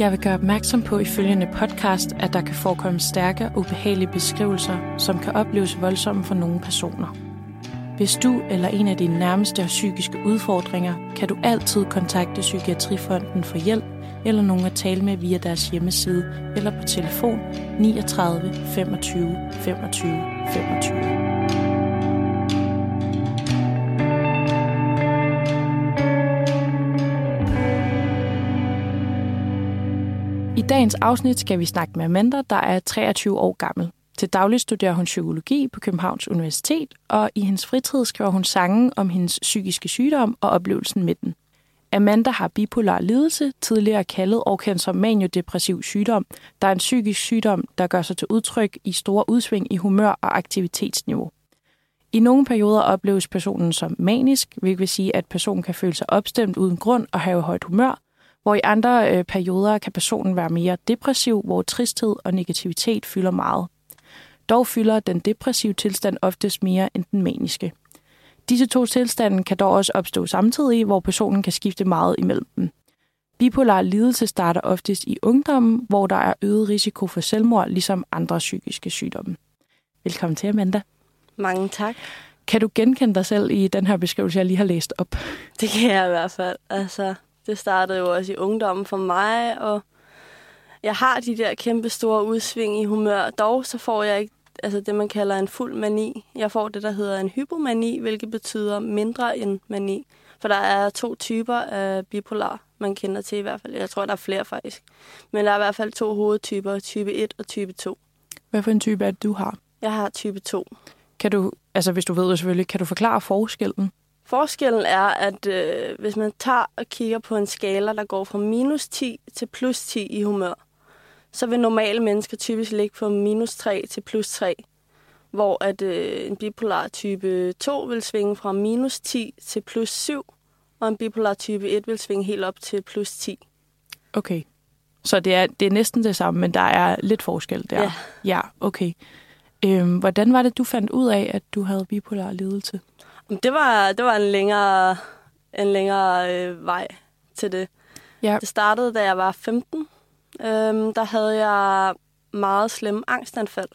Jeg vil gøre opmærksom på i følgende podcast, at der kan forekomme stærke og ubehagelige beskrivelser, som kan opleves voldsomme for nogle personer. Hvis du eller en af dine nærmeste har psykiske udfordringer, kan du altid kontakte Psykiatrifonden for hjælp eller nogen at tale med via deres hjemmeside eller på telefon 39 25 25 25. dagens afsnit skal vi snakke med Amanda, der er 23 år gammel. Til daglig studerer hun psykologi på Københavns Universitet, og i hendes fritid skriver hun sange om hendes psykiske sygdom og oplevelsen med den. Amanda har bipolar lidelse, tidligere kaldet og kendt som maniodepressiv sygdom, der er en psykisk sygdom, der gør sig til udtryk i store udsving i humør og aktivitetsniveau. I nogle perioder opleves personen som manisk, hvilket vil sige, at personen kan føle sig opstemt uden grund og have højt humør, hvor i andre øh, perioder kan personen være mere depressiv, hvor tristhed og negativitet fylder meget. Dog fylder den depressive tilstand oftest mere end den maniske. Disse to tilstande kan dog også opstå samtidig, hvor personen kan skifte meget imellem dem. Bipolar lidelse starter oftest i ungdommen, hvor der er øget risiko for selvmord, ligesom andre psykiske sygdomme. Velkommen til, Amanda. Mange tak. Kan du genkende dig selv i den her beskrivelse, jeg lige har læst op? Det kan jeg i hvert fald. Altså, det startede jo også i ungdommen for mig, og jeg har de der kæmpe store udsving i humør. Dog så får jeg ikke altså det, man kalder en fuld mani. Jeg får det, der hedder en hypomani, hvilket betyder mindre end mani. For der er to typer af bipolar, man kender til i hvert fald. Jeg tror, der er flere faktisk. Men der er i hvert fald to hovedtyper, type 1 og type 2. Hvad for en type er det, du har? Jeg har type 2. Kan du, altså hvis du ved det selvfølgelig, kan du forklare forskellen? Forskellen er, at øh, hvis man tager og kigger på en skala, der går fra minus 10 til plus 10 i humør, så vil normale mennesker typisk ligge på minus 3 til plus 3, hvor at øh, en bipolar type 2 vil svinge fra minus 10 til plus 7, og en bipolar type 1 vil svinge helt op til plus 10. Okay. Så det er, det er næsten det samme, men der er lidt forskel der. Ja. Ja, okay. Øhm, hvordan var det, du fandt ud af, at du havde bipolar lidelse? Det var, det var en længere, en længere øh, vej til det. Ja. Det startede, da jeg var 15. Øhm, der havde jeg meget slemme angstanfald.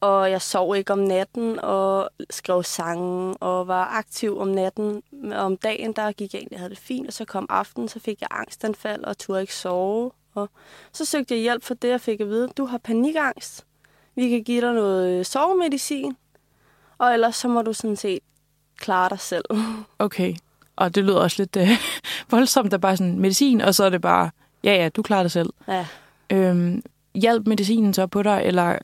Og jeg sov ikke om natten og skrev sange og var aktiv om natten. Om dagen, der gik jeg egentlig, havde det fint, og så kom aftenen, så fik jeg angstanfald og turde ikke sove. Og så søgte jeg hjælp for det, og fik at vide, du har panikangst. Vi kan give dig noget sovemedicin, og ellers så må du sådan set klare dig selv. Okay. Og det lyder også lidt øh, voldsomt, der er bare sådan medicin, og så er det bare, ja ja, du klarer det selv. Ja. Øhm, hjælp medicinen så på dig, eller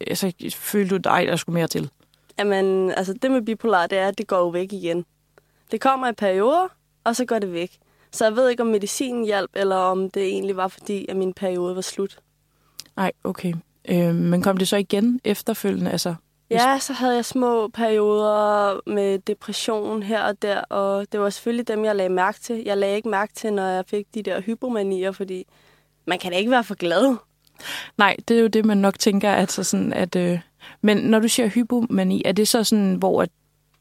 altså, følte du dig, der skulle mere til? Jamen, altså det med bipolar, det er, at det går jo væk igen. Det kommer i perioder, og så går det væk. Så jeg ved ikke, om medicinen hjalp, eller om det egentlig var fordi, at min periode var slut. Nej, okay. Øhm, men kom det så igen efterfølgende? Altså, Ja, så havde jeg små perioder med depression her og der, og det var selvfølgelig dem, jeg lagde mærke til. Jeg lagde ikke mærke til, når jeg fik de der hypomanier, fordi man kan da ikke være for glad. Nej, det er jo det, man nok tænker, at så sådan, at... Øh, men når du siger hypomani, er det så sådan, hvor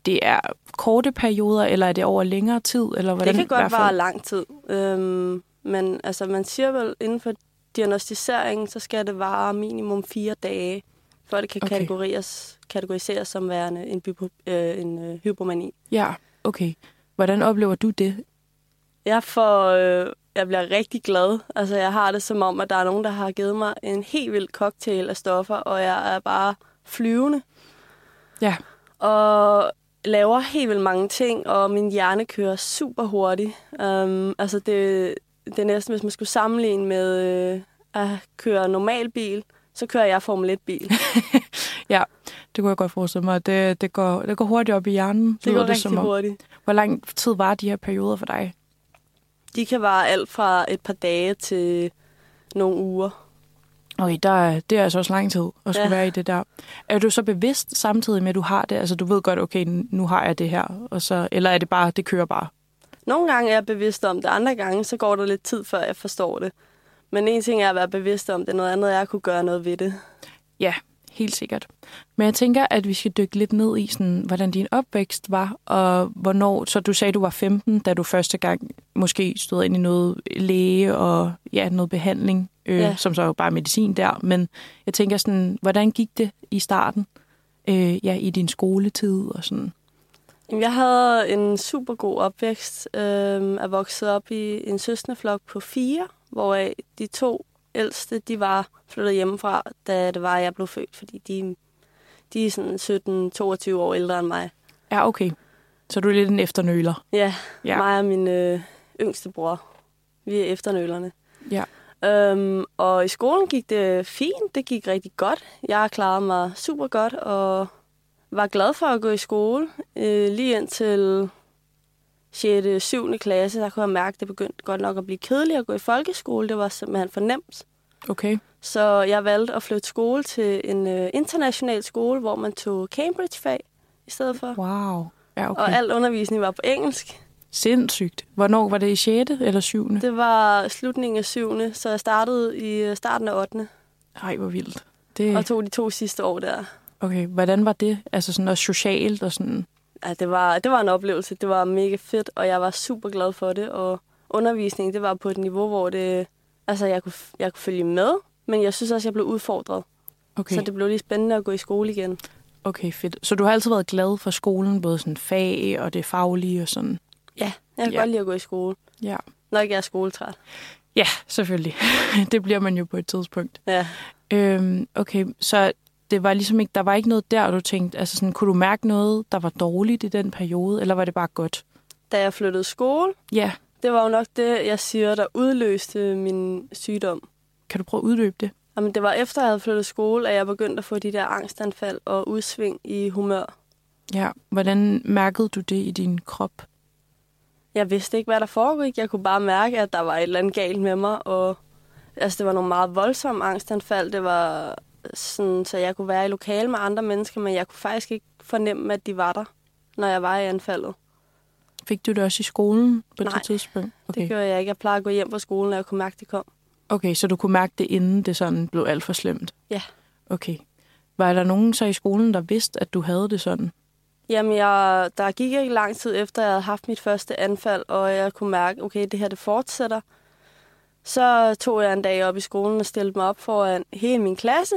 det er korte perioder, eller er det over længere tid? Eller hvordan, det kan godt vare lang tid. Øhm, men altså, man siger vel, inden for diagnostiseringen, så skal det vare minimum fire dage, før det kan Okay. kategoriseres, kategoriseres som værende en, bipo, øh, en øh, hypomani. Ja, okay. Hvordan oplever du det? Jeg, får, øh, jeg bliver rigtig glad. Altså, jeg har det som om, at der er nogen, der har givet mig en helt vild cocktail af stoffer, og jeg er bare flyvende. Ja, og laver helt vildt mange ting, og min hjerne kører super hurtigt. Um, altså det, det er næsten, hvis man skulle sammenligne med øh, at køre normal bil, så kører jeg Formel 1-bil. ja, det kunne jeg godt forestille mig. Det, det, går, det går hurtigt op i hjernen. Det går rigtig som om. hurtigt. Hvor lang tid var de her perioder for dig? De kan vare alt fra et par dage til nogle uger. Okay, der, er- det er altså også lang tid at skulle. Ja. være i det der. Er du så bevidst samtidig med, at du har det? Altså, du ved godt, okay, nu har jeg det her. Og så, eller er det bare, det kører bare? Nogle gange er jeg bevidst om det, andre gange så går der lidt tid, før jeg forstår det. Men en ting er at være bevidst om det, noget andet er at kunne gøre noget ved det. Ja, helt sikkert. Men jeg tænker, at vi skal dykke lidt ned i, sådan, hvordan din opvækst var, og hvornår, så du sagde, du var 15, da du første gang måske stod ind i noget læge og ja, noget behandling, øh, ja. som så jo bare medicin der. Men jeg tænker sådan, hvordan gik det i starten, øh, ja, i din skoletid og sådan? Jeg havde en super god opvækst. Øh, jeg voksede op i en søskendeflok på fire, hvor de to ældste, de var flyttet hjemmefra, da det var, jeg blev født, fordi de, de er sådan 17-22 år ældre end mig. Ja, okay. Så du er lidt en efternøler. Ja, ja. mig og min øh, yngste bror. Vi er efternølerne. Ja. Øhm, og i skolen gik det fint. Det gik rigtig godt. Jeg klarede mig super godt, og var glad for at gå i skole. Øh, lige indtil 6. og 7. klasse, der kunne jeg mærke, at det begyndte godt nok at blive kedeligt at gå i folkeskole. Det var simpelthen for nemt. Okay. Så jeg valgte at flytte skole til en uh, international skole, hvor man tog Cambridge-fag i stedet for. Wow. Ja, okay. Og al undervisning var på engelsk. Sindssygt. Hvornår var det i 6. eller 7. Det var slutningen af 7. Så jeg startede i øh, starten af 8. Ej, hvor vildt. Det... Og tog de to sidste år der. Okay, hvordan var det? Altså sådan noget socialt og sådan... Ja, det var, det var en oplevelse. Det var mega fedt, og jeg var super glad for det. Og undervisningen, det var på et niveau, hvor det, altså, jeg, kunne, jeg kunne følge med, men jeg synes også, jeg blev udfordret. Okay. Så det blev lige spændende at gå i skole igen. Okay, fedt. Så du har altid været glad for skolen, både sådan fag og det faglige og sådan? Ja, jeg kan ja. godt lide at gå i skole. Ja. Når ikke jeg er skoletræt. Ja, selvfølgelig. det bliver man jo på et tidspunkt. Ja. Øhm, okay, så det var ligesom ikke, der var ikke noget der, du tænkte, altså sådan, kunne du mærke noget, der var dårligt i den periode, eller var det bare godt? Da jeg flyttede skole, ja. det var jo nok det, jeg siger, der udløste min sygdom. Kan du prøve at udløbe det? Jamen, det var efter, jeg havde flyttet skole, at jeg begyndte at få de der angstanfald og udsving i humør. Ja, hvordan mærkede du det i din krop? Jeg vidste ikke, hvad der foregik. Jeg kunne bare mærke, at der var et eller andet galt med mig, og altså, det var nogle meget voldsomme angstanfald. Det var sådan, så jeg kunne være i lokale med andre mennesker, men jeg kunne faktisk ikke fornemme, at de var der, når jeg var i anfaldet. Fik du det også i skolen på Nej, det tidspunkt? Okay. det gjorde jeg ikke. Jeg plejede at gå hjem fra skolen, når jeg kunne mærke, at det kom. Okay, så du kunne mærke det, inden det sådan blev alt for slemt? Ja. Okay. Var der nogen så i skolen, der vidste, at du havde det sådan? Jamen, jeg, der gik ikke lang tid efter, jeg havde haft mit første anfald, og jeg kunne mærke, okay, det her det fortsætter. Så tog jeg en dag op i skolen og stillede mig op foran hele min klasse.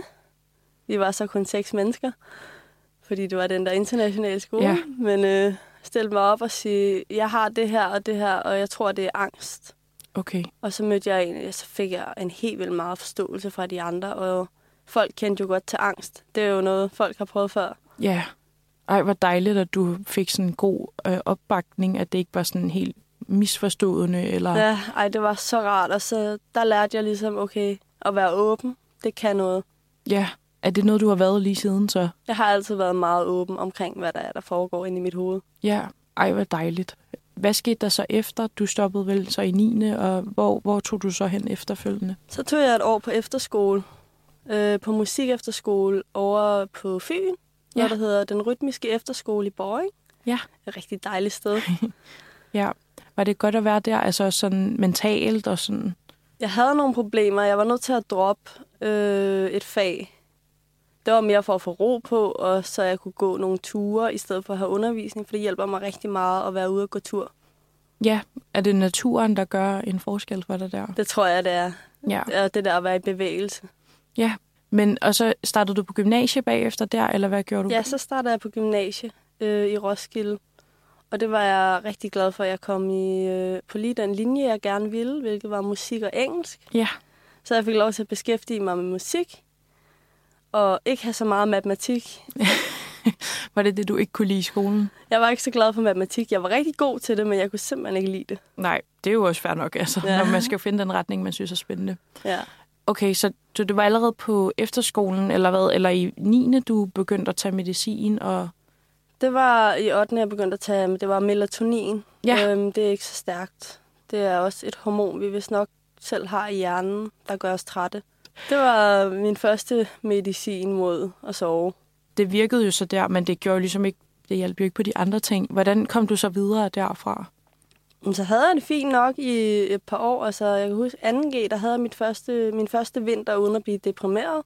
Vi var så kun seks mennesker, fordi det var den der internationale skole. Ja. Men øh, stillede mig op og sige, jeg har det her og det her, og jeg tror, det er angst. Okay. Og så mødte jeg en, så fik jeg en helt vildt meget forståelse fra de andre, og folk kendte jo godt til angst. Det er jo noget, folk har prøvet før. Ja. Ej, hvor dejligt, at du fik sådan en god øh, opbakning, at det ikke var sådan helt misforstående, eller... Ja, ej, det var så rart, og så der lærte jeg ligesom, okay, at være åben, det kan noget. Ja, er det noget, du har været lige siden så? Jeg har altid været meget åben omkring, hvad der er, der foregår inde i mit hoved. Ja, ej, hvor dejligt. Hvad skete der så efter? Du stoppede vel så i 9. og hvor, hvor tog du så hen efterfølgende? Så tog jeg et år på efterskole, øh, på musik efterskole over på Fyn, ja. hvor der hedder Den Rytmiske Efterskole i Borg. Ja. Et rigtig dejligt sted. ja. Var det godt at være der, altså sådan mentalt og sådan? Jeg havde nogle problemer. Jeg var nødt til at droppe øh, et fag. Det var mere for at få ro på, og så jeg kunne gå nogle ture, i stedet for at have undervisning, for det hjælper mig rigtig meget at være ude og gå tur. Ja, er det naturen, der gør en forskel for dig der? Det tror jeg, det er. Ja. Det, det der at være i bevægelse. Ja, men og så startede du på gymnasie bagefter der, eller hvad gjorde du? Ja, så startede jeg på gymnasie øh, i Roskilde. Og det var jeg rigtig glad for, at jeg kom i, øh, på lige den linje, jeg gerne ville, hvilket var musik og engelsk. Ja. Så jeg fik lov til at beskæftige mig med musik, og ikke have så meget matematik. var det det, du ikke kunne lide i skolen? Jeg var ikke så glad for matematik. Jeg var rigtig god til det, men jeg kunne simpelthen ikke lide det. Nej, det er jo også fair nok, altså, ja. når man skal finde den retning, man synes er spændende. Ja. Okay, så du, det var allerede på efterskolen, eller hvad? Eller i 9. du begyndte at tage medicin og... Det var i 8. jeg begyndte at tage, det var melatonin. Ja. Øhm, det er ikke så stærkt. Det er også et hormon, vi vist nok selv har i hjernen, der gør os trætte. Det var min første medicin mod at sove. Det virkede jo så der, men det gjorde ligesom ikke, det hjalp jo ikke på de andre ting. Hvordan kom du så videre derfra? Så havde jeg det fint nok i et par år. Altså, jeg kan huske, 2G, der havde jeg mit første, min første vinter uden at blive deprimeret.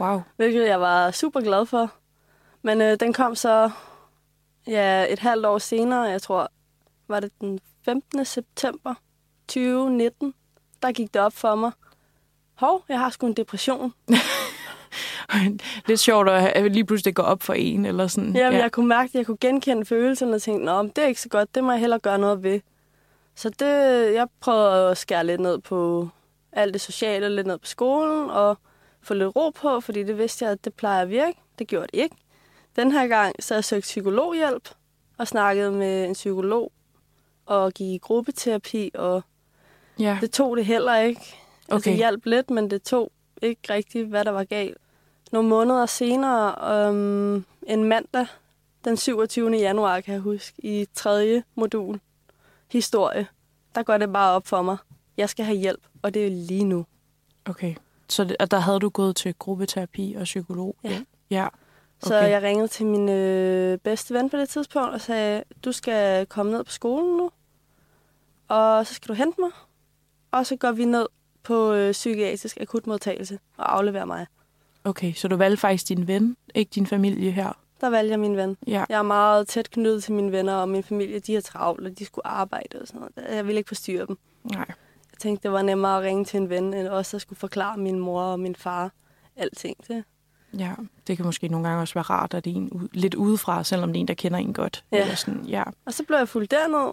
Wow. hvilket jeg var super glad for. Men øh, den kom så ja, et halvt år senere, jeg tror, var det den 15. september 2019, der gik det op for mig. Hov, jeg har sgu en depression. Lidt sjovt at lige pludselig gå op for en, eller sådan. Jamen, ja. jeg kunne mærke, at jeg kunne genkende følelserne og tænkte, Nå, det er ikke så godt, det må jeg hellere gøre noget ved. Så det, jeg prøvede at skære lidt ned på alt det sociale, lidt ned på skolen, og få lidt ro på, fordi det vidste jeg, at det plejer at virke. Det gjorde det ikke. Den her gang så jeg søgte psykologhjælp, og snakkede med en psykolog, og gik i gruppeterapi, og ja. det tog det heller ikke. Altså, Okay. Altså, det hjalp lidt, men det tog ikke rigtigt, hvad der var galt. Nogle måneder senere, um, en mandag, den 27. januar, kan jeg huske, i tredje modul, historie, der går det bare op for mig. Jeg skal have hjælp, og det er lige nu. Okay. Så det, og der havde du gået til gruppeterapi og psykolog? Ja. Ja. Så Okay. jeg ringede til min øh, bedste ven på det tidspunkt og sagde, du skal komme ned på skolen nu, og så skal du hente mig, og så går vi ned på øh, psykiatrisk akutmodtagelse og afleverer mig. Okay, så du valgte faktisk din ven, ikke din familie her? Der valgte jeg min ven. Ja. Jeg er meget tæt knyttet til mine venner, og min familie, de er travlt, og de skulle arbejde og sådan noget. Jeg ville ikke forstyrre dem. Nej. Jeg tænkte, det var nemmere at ringe til en ven, end også at skulle forklare min mor og min far alting. Det. Ja, det kan måske nogle gange også være rart, at det er en lidt udefra, selvom det er en, der kender en godt. Ja. Eller sådan, ja. Og så blev jeg fuldt derned,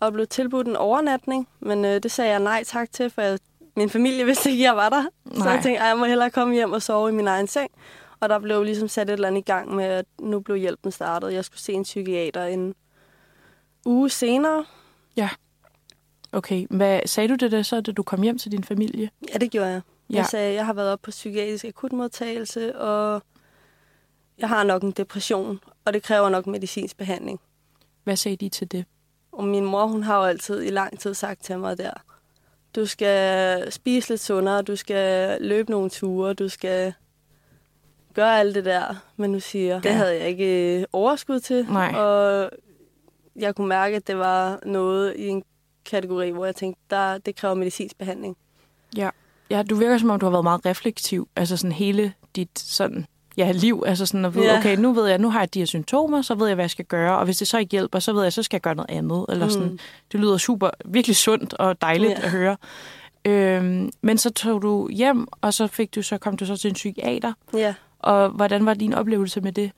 og blev tilbudt en overnatning, men øh, det sagde jeg nej tak til, for jeg, min familie vidste ikke, at jeg var der. Så Nej. jeg tænkte, "Ej, jeg må hellere komme hjem og sove i min egen seng. Og der blev ligesom sat et eller andet i gang med, at nu blev hjælpen startet. Jeg skulle se en psykiater en uge senere. Okay, hvad sagde du det der så, da du kom hjem til din familie? Ja, det gjorde jeg. Ja. Jeg sagde, jeg har været op på psykiatrisk akutmodtagelse, og jeg har nok en depression, og det kræver nok medicinsk behandling. Hvad sagde de til det? Og min mor, hun har jo altid i lang tid sagt til mig der, du skal spise lidt sundere, du skal løbe nogle ture, du skal gøre alt det der, men nu siger, ja. det havde jeg ikke øh, overskud til. Nej. Og jeg kunne mærke, at det var noget i en kategori, hvor jeg tænkte, der, det kræver medicinsk behandling. Ja. ja, du virker som om, du har været meget reflektiv. Altså sådan hele dit sådan, ja, liv. Altså sådan at vide, Ja. okay, nu ved jeg, nu har jeg de her symptomer, så ved jeg, hvad jeg skal gøre. Og hvis det så ikke hjælper, så ved jeg, så skal jeg gøre noget andet. Eller sådan. Mm. Det lyder super, virkelig sundt og dejligt Ja. at høre. Øhm, men så tog du hjem, og så fik du så kom du så til en psykiater. Ja. Og hvordan var din oplevelse med det?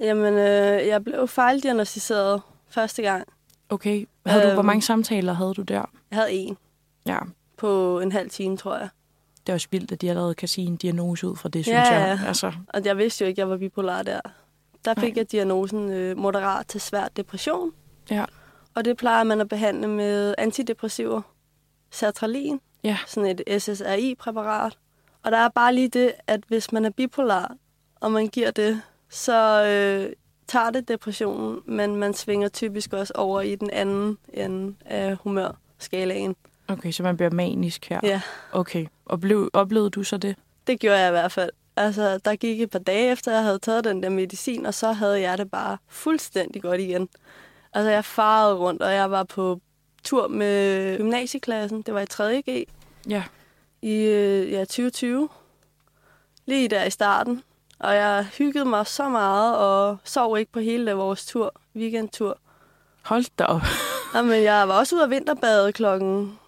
Jamen, øh, jeg blev fejldiagnostiseret første gang. Okay. Havde du, hvor Øhm. mange samtaler havde du der? Jeg havde en Ja, på en halv time, tror jeg. Det er også vildt, at de allerede kan sige en diagnose ud fra det, Ja, synes jeg. Altså, Og jeg vidste jo ikke, at jeg var bipolar der. Der fik Nej. jeg diagnosen øh, moderat til svær depression. Ja. Og det plejer man at behandle med antidepressiver. Sertralin, ja, sådan et SSRI-præparat. Og der er bare lige det, at hvis man er bipolar, og man giver det, så øh, tager det depressionen, men man svinger typisk også over i den anden ende af humørskalaen. Okay, så man bliver manisk her. Ja, Okay, og blev, oplevede du så det? det gjorde jeg i hvert fald. Altså, der gik et par dage efter, jeg havde taget den der medicin, og så havde jeg det bare fuldstændig godt igen. Altså, jeg farede rundt, og jeg var på tur med gymnasieklassen. Det var i 3. G Ja. i øh, ja, 2020. Lige der i starten. Og jeg hyggede mig så meget, og sov ikke på hele vores tur, weekendtur. Hold da op. Jamen, jeg var også ude at vinterbade klokken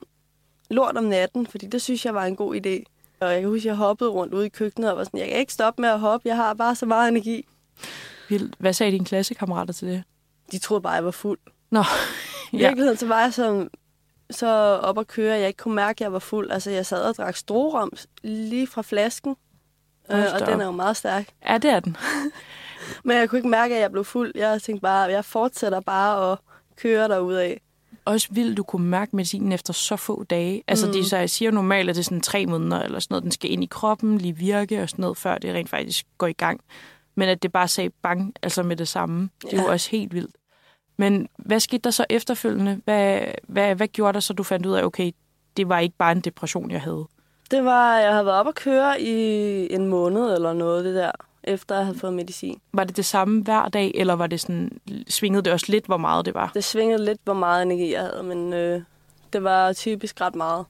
lort om natten, fordi det synes jeg var en god idé. Og jeg kan huske, at jeg hoppede rundt ude i køkkenet og var sådan, jeg kan ikke stoppe med at hoppe, jeg har bare så meget energi. Vildt. Hvad sagde dine klassekammerater til det? De troede bare, jeg var fuld. Nå, I ja. virkeligheden så var jeg så, så op at køre, at jeg ikke kunne mærke, at jeg var fuld. Altså, jeg sad og drak strorum lige fra flasken, øh, og den er jo meget stærk. Ja, det er den. Men jeg kunne ikke mærke, at jeg blev fuld. Jeg tænkte bare, at jeg fortsætter bare at køre derudad. Også vildt, du kunne mærke medicinen efter så få dage. Altså, mm. de så, jeg siger normalt, at det er sådan tre måneder eller sådan noget. Den skal ind i kroppen, lige virke og sådan noget, før det rent faktisk går i gang. Men at det bare sagde bang, altså med det samme. Det er jo også helt vildt. Men hvad skete der så efterfølgende? Hvad, hvad, hvad gjorde der så, du fandt ud af, okay, det var ikke bare en depression, jeg havde? Det var, jeg havde været op at køre i en måned eller noget, det der, efter jeg havde fået medicin. Var det det samme hver dag, eller var det sådan, svingede det også lidt, hvor meget det var? Det svingede lidt, hvor meget energi jeg havde, men øh, det var typisk ret meget.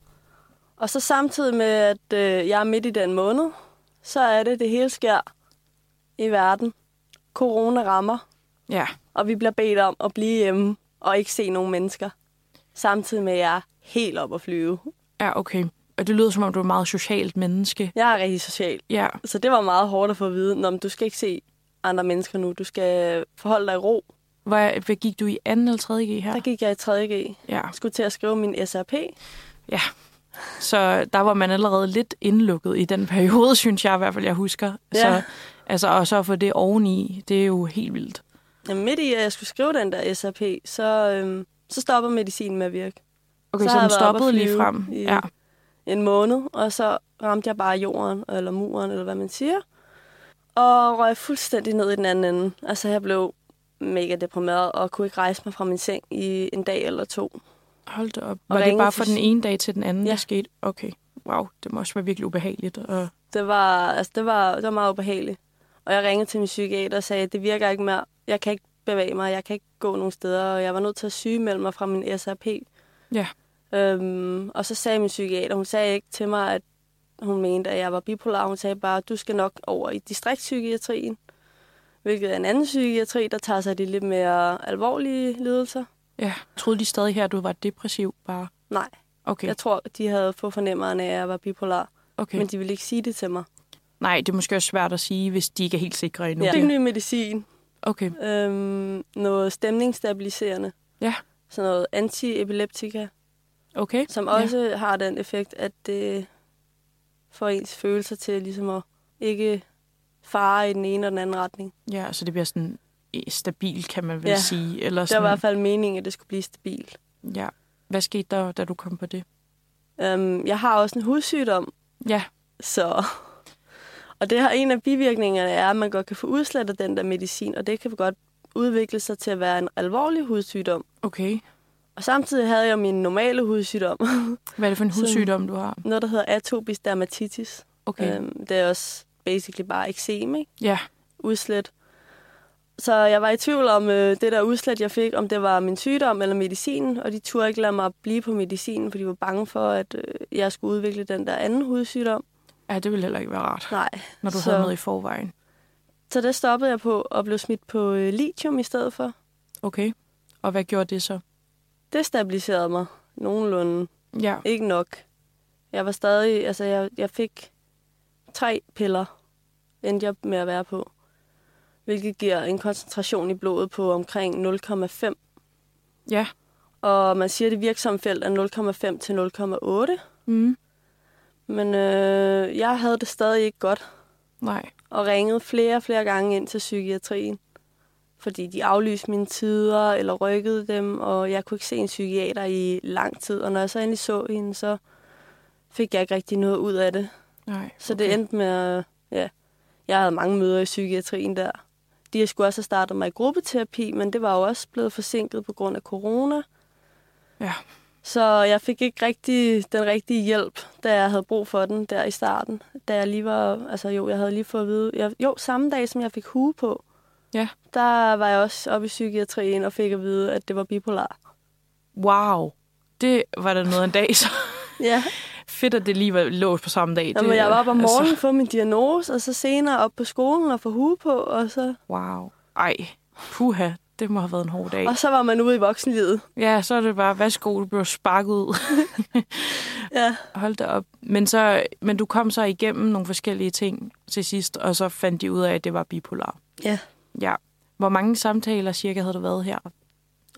Og så samtidig med, at øh, jeg er midt i den måned, så er det, det hele sker i verden. Corona rammer, Ja, og vi bliver bedt om at blive hjemme og ikke se nogen mennesker. Samtidig med, at jeg er helt op at flyve. ja, okay. Og det lyder som om, du er et meget socialt menneske. Jeg er rigtig social, Ja, så det var meget hårdt at få at vide, Nå, du skal ikke se andre mennesker nu. Du skal forholde dig i ro. hvad, hvad gik du i 2. eller 3. G her? Der gik jeg i 3.G. Ja, Jeg skulle til at skrive min SRP. ja. Så der var man allerede lidt indlukket i den periode, synes jeg i hvert fald, jeg husker. Ja. Så, altså, og så få det oveni, det er jo helt vildt. Jamen, midt i, at jeg skulle skrive den der SRP, så, øhm, så stopper medicinen med at virke. Okay, Så så, den stoppede at lige frem. i- Ja. En måned, og så ramte jeg bare jorden, eller muren, eller hvad man siger, og røg fuldstændig ned i den anden ende. Altså, jeg blev mega deprimeret, og kunne ikke rejse mig fra min seng i en dag eller to. Hold da op. Og Var det bare fra den ene dag til den anden, Ja. det skete? Okay. Wow, det må også være virkelig ubehageligt. Og... Det var, altså, det var, det var meget ubehageligt. Og jeg ringede til min psykiater og sagde, at det virker ikke mere. Jeg kan ikke bevæge mig, jeg kan ikke gå nogen steder, og jeg var nødt til at sygemelde mig fra min SRP. Ja. Øhm, og så sagde min psykiater, hun sagde ikke til mig, at hun mente, at jeg var bipolar. Hun sagde bare, at du skal nok over i distriktspsykiatrien, hvilket er en anden psykiatri, der tager sig af de lidt mere alvorlige lidelser. Ja, troede de stadig her, at du var depressiv bare? Nej, Okay, jeg tror, de havde fået fornemmeren af, at jeg var bipolar, okay. men de ville ikke sige det til mig. Nej, det er måske også svært at sige, hvis de ikke er helt sikre endnu. Ja. Jeg fik ny medicin, Okay, øhm, noget stemningsstabiliserende, ja, sådan noget antiepileptika, okay. som også ja. har den effekt, at det får ens følelser til ligesom at ikke fare i den ene og den anden retning. Ja, så det bliver sådan eh, stabil, kan man vel Ja. sige. Eller Det var i sådan, hvert fald meningen, at det skulle blive stabilt. Ja. Hvad skete der, da du kom på det? Øhm, jeg har også en hudsygdom, Ja, så... Og det har en af bivirkningerne er, at man godt kan få udslettet den der medicin, og det kan godt udvikle sig til at være en alvorlig hudsygdom. okay. Og samtidig havde jeg min normale hudsygdom, Hvad er det for en hudsygdom, du har? noget der hedder atopisk dermatitis. Okay. Øhm, det er også basically bare eksem, ikke? Ja, udslæt. Så jeg var i tvivl om øh, det der udslæt, jeg fik, om det var min sygdom eller medicinen, og de turde ikke lade mig blive på medicinen, for de var bange for, at øh, jeg skulle udvikle den der anden hudsygdom. ja det ville heller ikke være rart, Nej. når du så, havde noget i forvejen. Så det stoppede jeg på og blev smidt på øh, lithium i stedet for. Okay. Og hvad gjorde det så? Det stabiliserede mig nogenlunde. Ja, Ikke nok. Jeg var stadig, altså jeg, jeg fik tre piller, endte jeg med at være på. Hvilket giver en koncentration i blodet på omkring 0,5 ja. Og man siger, at det virksomme felt er 0,5 til 0,8. Mm. Men øh, jeg havde det stadig ikke godt, Nej. og ringede flere og flere gange ind til psykiatrien. Fordi de aflyste mine tider, eller rykkede dem, og jeg kunne ikke se en psykiater i lang tid. Og når jeg så endelig så hende, så fik jeg ikke rigtig noget ud af det. Nej. Så det endte med, at- ja, jeg havde mange møder i psykiatrien der. De skulle også have startet mig i gruppeterapi, men det var jo også blevet forsinket på grund af corona. Ja. Så jeg fik ikke rigtig den rigtige hjælp, da jeg havde brug for den der i starten. Da jeg lige var, altså jo, jeg havde lige fået at vide, jeg, jo, samme dag som jeg fik hue på, Ja. der var jeg også oppe i psykiatrien og fik at vide, at det var bipolar. Wow. Det var da noget af en dag, så Ja, fedt, at det lige var låst på samme dag. Jamen, det, jeg var op om altså- morgenen for min diagnose, og så senere op på skolen og få hue på, og så, Wow. Ej, puha, det må have været en hård dag. og så var man ude i voksenlivet. Ja, så er det bare, værsgo, du bliver sparket ud. Ja. Hold da op. Men, så, men du kom så igennem nogle forskellige ting til sidst, og så fandt de ud af, at det var bipolar. Ja. Ja. Hvor mange samtaler cirka havde du været her?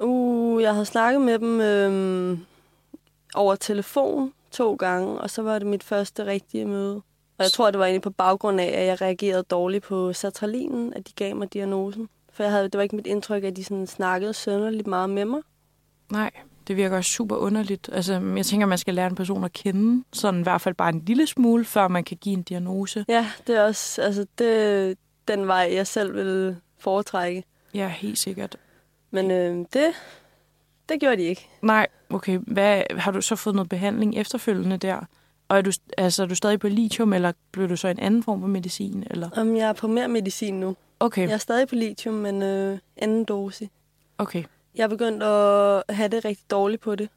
Uh, jeg havde snakket med dem øhm, over telefon to gange, og så var det mit første rigtige møde. Og jeg tror, det var egentlig på baggrund af, at jeg reagerede dårligt på sertralinen, at de gav mig diagnosen. For jeg havde, det var ikke mit indtryk, at de sådan snakkede sønderligt meget med mig. Nej, det virker også super underligt. Altså, jeg tænker, man skal lære en person at kende, sådan i hvert fald bare en lille smule, før man kan give en diagnose. Ja, det er også altså det, den vej, jeg selv ville foretrække. Ja, helt sikkert. Men øh, det, det gjorde de ikke. Nej, okay. Hvad, har du så fået noget behandling efterfølgende der? Og er du, altså, er du stadig på lithium, eller blev du så en anden form for medicin? Eller? Om jeg er på mere medicin nu. Okay, Jeg er stadig på lithium, men øh, anden dosis. okay. Jeg er begyndt at have det rigtig dårligt på det.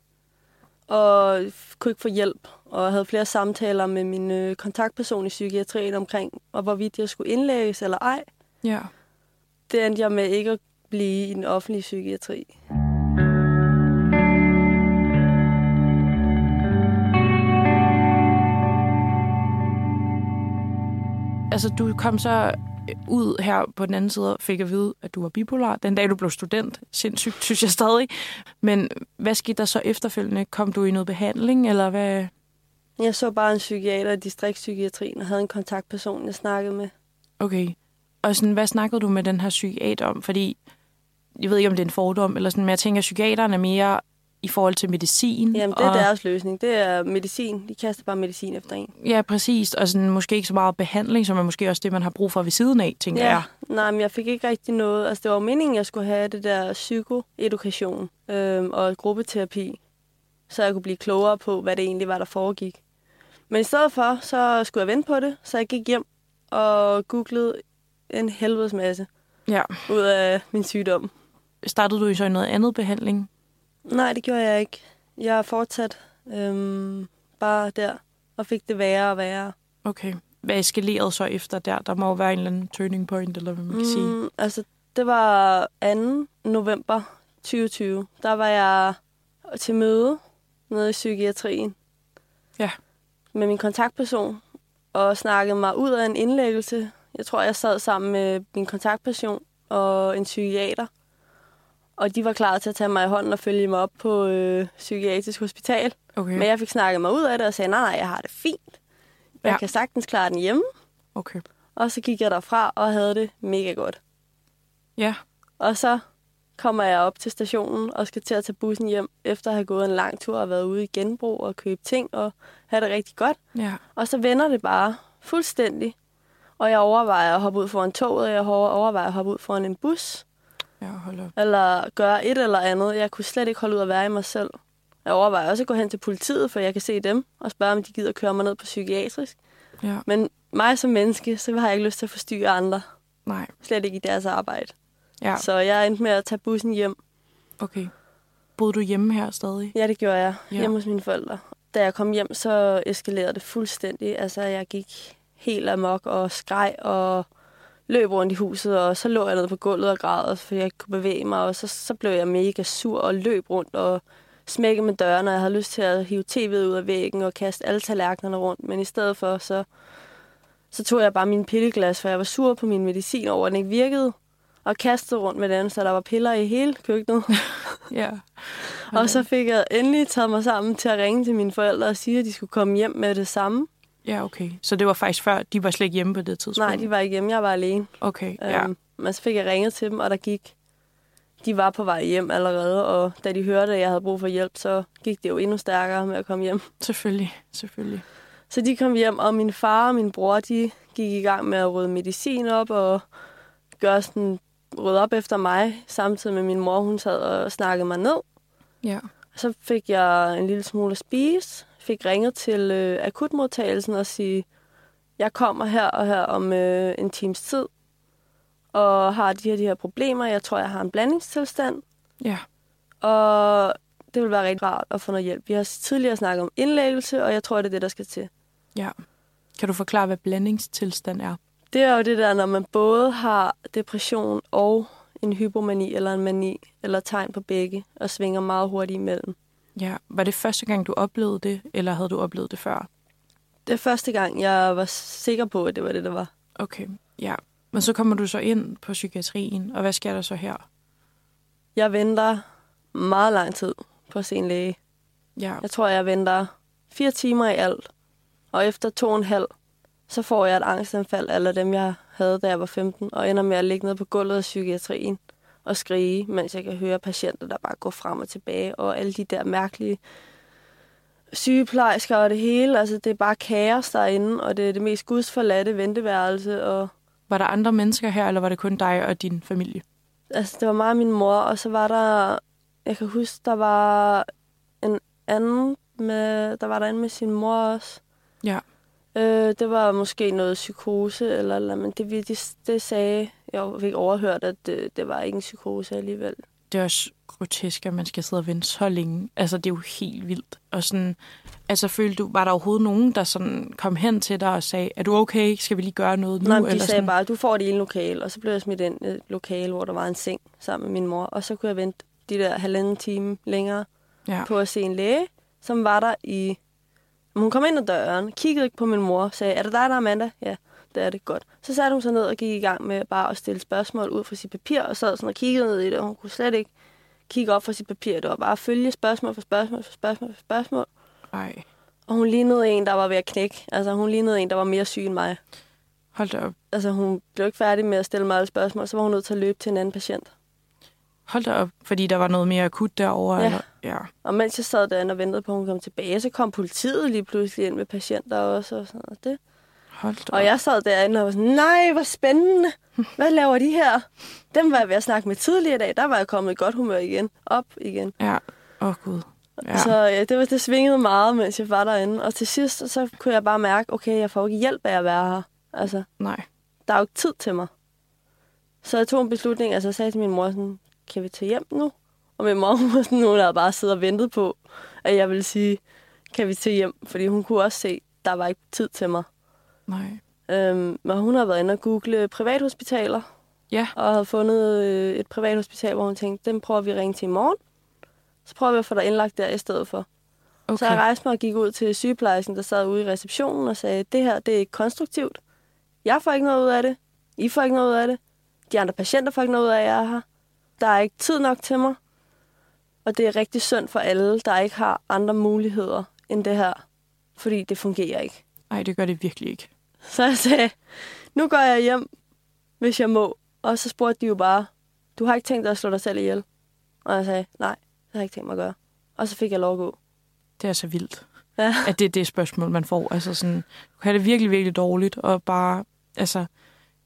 og kunne ikke få hjælp, og havde flere samtaler med min øh, kontaktperson i psykiatrien omkring, og hvorvidt jeg skulle indlægges eller ej. Ja. Det endte jeg med ikke at blive i den offentlige psykiatri. Altså, du kom så ud her på den anden side og fik at vide, at du var bipolar. Den dag, du blev student. Sindssygt, synes jeg stadig. Men hvad skete der så efterfølgende? Kom du i noget behandling, eller hvad? Jeg så bare en psykiater i distriktspsykiatrien og havde en kontaktperson, jeg snakkede med. Okay. Og sådan, hvad snakkede du med den her psykiater om? Fordi, jeg ved ikke, om det er en fordom, eller sådan, men jeg tænker, at psykiaterne er mere i forhold til medicin. Jamen, det er og... deres løsning. Det er medicin. De kaster bare medicin efter en. Ja, præcis. Og sådan, måske ikke så meget behandling, som er måske også det, man har brug for ved siden af, tænker Ja, jeg. nej, men jeg fik ikke rigtig noget. Altså, det var meningen, jeg skulle have det der psykoedukation øhm, og gruppeterapi, så jeg kunne blive klogere på, hvad det egentlig var, der foregik. Men i stedet for, så skulle jeg vente på det, så jeg gik hjem og googlede en helvedes masse Ja. ud af min sygdom. Startede du i så i noget andet behandling? Nej, det gjorde jeg ikke. Jeg er fortsat øhm, bare der og fik det værre og værre. Okay. Hvad eskalerede så efter der? Der må jo være en eller anden turning point, eller hvad man kan sige. Mm, altså, det var 2. november 2020. Der var jeg til møde nede i psykiatrien. Ja. Med min kontaktperson og snakkede mig ud af en indlæggelse. Jeg tror, jeg sad sammen med min kontaktperson og en psykiater. Og de var klar til at tage mig i hånden og følge mig op på øh, psykiatrisk hospital. Okay. Men jeg fik snakket mig ud af det og sagde, nej, nej, jeg har det fint. Jeg Ja. kan sagtens klare den hjemme. Okay. Og så gik jeg derfra og havde det mega godt. Ja. Og så kommer jeg op til stationen og skal til at tage bussen hjem, efter at have gået en lang tur og været ude i genbrug og købe ting og have det rigtig godt. Ja. Og så vender det bare fuldstændig. Og jeg overvejer at hoppe ud foran toget, og jeg overvejer at hoppe ud foran en bus, Ja, hold op. eller gøre et eller andet. Jeg kunne slet ikke holde ud at være i mig selv. Jeg overvejer også at gå hen til politiet, for jeg kan se dem og spørge, om de gider køre mig ned på psykiatrisk. Ja. Men mig som menneske, så har jeg ikke lyst til at forstyrre andre. Nej. Slet ikke i deres arbejde. Ja, Så jeg endte med at tage bussen hjem. okay. Boede du hjemme her stadig? Ja, det gjorde jeg. Ja. Hjemme hos mine forældre. Da jeg kom hjem, så eskalerede det fuldstændig. Altså, jeg gik helt amok og skreg og løb rundt i huset, og så lå jeg nede på gulvet og græd, for jeg ikke kunne bevæge mig, og så, så blev jeg mega sur og løb rundt og smækkede med dørene, og jeg havde lyst til at hive tv'et ud af væggen og kaste alle tallerkenerne rundt, men i stedet for, så, så tog jeg bare min pilleglas, for jeg var sur på min medicin over, at den ikke virkede, og kastede rundt med den, så der var piller i hele køkkenet. Ja. Og så fik jeg endelig taget mig sammen til at ringe til mine forældre og sige, at de skulle komme hjem med det samme. Ja, okay. Så det var faktisk før, de var slet ikke hjemme på det tidspunkt? Nej, de var ikke hjemme. Jeg var alene. Okay, ja. Øhm, men så fik jeg ringet til dem, og der gik... De var på vej hjem allerede, og da de hørte, at jeg havde brug for hjælp, så gik det jo endnu stærkere med at komme hjem. Selvfølgelig, selvfølgelig. Så de kom hjem, og min far og min bror, de gik i gang med at rydde medicin op og gøre sådan, rydde op efter mig, samtidig med min mor, hun sad og snakkede mig ned. Ja. Så fik jeg en lille smule at spise, fik ringet til øh, akutmodtagelsen og sige, jeg kommer her og her om øh, en times tid, og har de her, de her problemer. Jeg tror, jeg har en blandingstilstand, Ja. og det vil være rigtig rart at få noget hjælp. Vi har tidligere snakket om indlæggelse, og jeg tror, det er det, der skal til. Ja. Kan du forklare, hvad blandingstilstand er? Det er jo det der, når man både har depression og en hypomani eller en mani, eller tegn på begge, og svinger meget hurtigt imellem. Ja. Var det første gang, du oplevede det, eller havde du oplevet det før? Det er første gang, jeg var sikker på, at det var det, der var. Okay, ja. Men så kommer du så ind på psykiatrien, og hvad sker der så her? Jeg venter meget lang tid på at se en læge. Ja, Jeg tror, jeg venter fire timer i alt. Og efter to og en halv, så får jeg et angstanfald, eller dem, jeg havde, da jeg var 15, og ender med at ligge ned på gulvet af psykiatrien og skrige, mens jeg kan høre patienter, der bare går frem og tilbage, og alle de der mærkelige sygeplejersker og det hele. Altså, det er bare kaos derinde, og det er det mest gudsforladte venteværelse, og var der andre mennesker her, eller var det kun dig og din familie? altså, det var mig og min mor, og så var der, jeg kan huske, der var en anden med, der var der en med sin mor også. Ja. Øh, det var måske noget psykose, eller, eller men det, det, det sagde, jeg fik overhørt, at det, det var ikke en psykose alligevel. det er også grotesk, at man skal sidde og vente så længe. Altså, det er jo helt vildt. Og sådan, altså, følte du, var der overhovedet nogen, der sådan kom hen til dig og sagde, er du okay? Skal vi lige gøre noget nu? Nej, de eller sagde sådan? bare, du får det ene lokale, og så blev jeg smidt ind i et lokale, hvor der var en seng sammen med min mor, og så kunne jeg vente de der halvanden time længere Ja. på at se en læge, som var der i... Hun kom ind ad døren, kiggede ikke på min mor, sagde, er det dig, der er Amanda? Ja, det er det godt. Så satte hun sig ned og gik i gang med bare at stille spørgsmål ud fra sit papir, og sad sådan og kiggede ned i det, og hun kunne slet ikke kigge op fra sit papir. Det var bare at følge spørgsmål for spørgsmål for spørgsmål for spørgsmål. Ej, Og hun lignede en, der var ved at knække. Altså, hun lignede en, der var mere syg end mig. hold da op. Altså, hun blev ikke færdig med at stille mig alle spørgsmål, så var hun nødt til at løbe til en anden patient. Hold da op, fordi der var noget mere akut derovre. Ja. Eller? ja. Og mens jeg sad derinde og ventede på, at hun kom tilbage, så kom politiet lige pludselig ind med patienter også. Og, sådan, og, det. Hold da og jeg sad derinde og var sådan, nej, hvor spændende. Hvad laver de her? Dem var jeg ved at snakke med tidligere i dag. Der var jeg kommet i godt humør igen. Op igen. Ja, åh oh, gud. Ja. Så ja, det, var, det svingede meget, mens jeg var derinde. Og til sidst, så kunne jeg bare mærke, okay, jeg får ikke hjælp af at være her. Altså, Nej. der er jo ikke tid til mig. Så jeg tog en beslutning, altså jeg sagde til min mor sådan, kan vi tage hjem nu? Og min mor, var sådan, hun havde bare siddet og ventet på, at jeg ville sige, kan vi tage hjem? Fordi hun kunne også se, der var ikke tid til mig. Nej. Øhm, men hun har været inde og google privathospitaler, Ja, og havde fundet øh, et privathospital, hvor hun tænkte, dem prøver vi at ringe til i morgen. Så prøver vi at få dig indlagt der i stedet for. Okay. Så jeg rejste mig og gik ud til sygeplejersken, der sad ude i receptionen og sagde, det her det er ikke konstruktivt. Jeg får ikke noget ud af det. I får ikke noget ud af det. De andre patienter får ikke noget ud af, at jeg er her. Der er ikke tid nok til mig. Og det er rigtig synd for alle, der ikke har andre muligheder end det her. Fordi det fungerer ikke. Nej, det gør det virkelig ikke. Så jeg sagde, nu går jeg hjem, hvis jeg må. Og så spurgte de jo bare, du har ikke tænkt dig at slå dig selv ihjel? Og jeg sagde, nej, det har jeg ikke tænkt mig at gøre. Og så fik jeg lov at gå. Det er så vildt, Ja. at det er det spørgsmål, man får. Altså sådan, du kan det virkelig, virkelig dårligt, og bare, altså,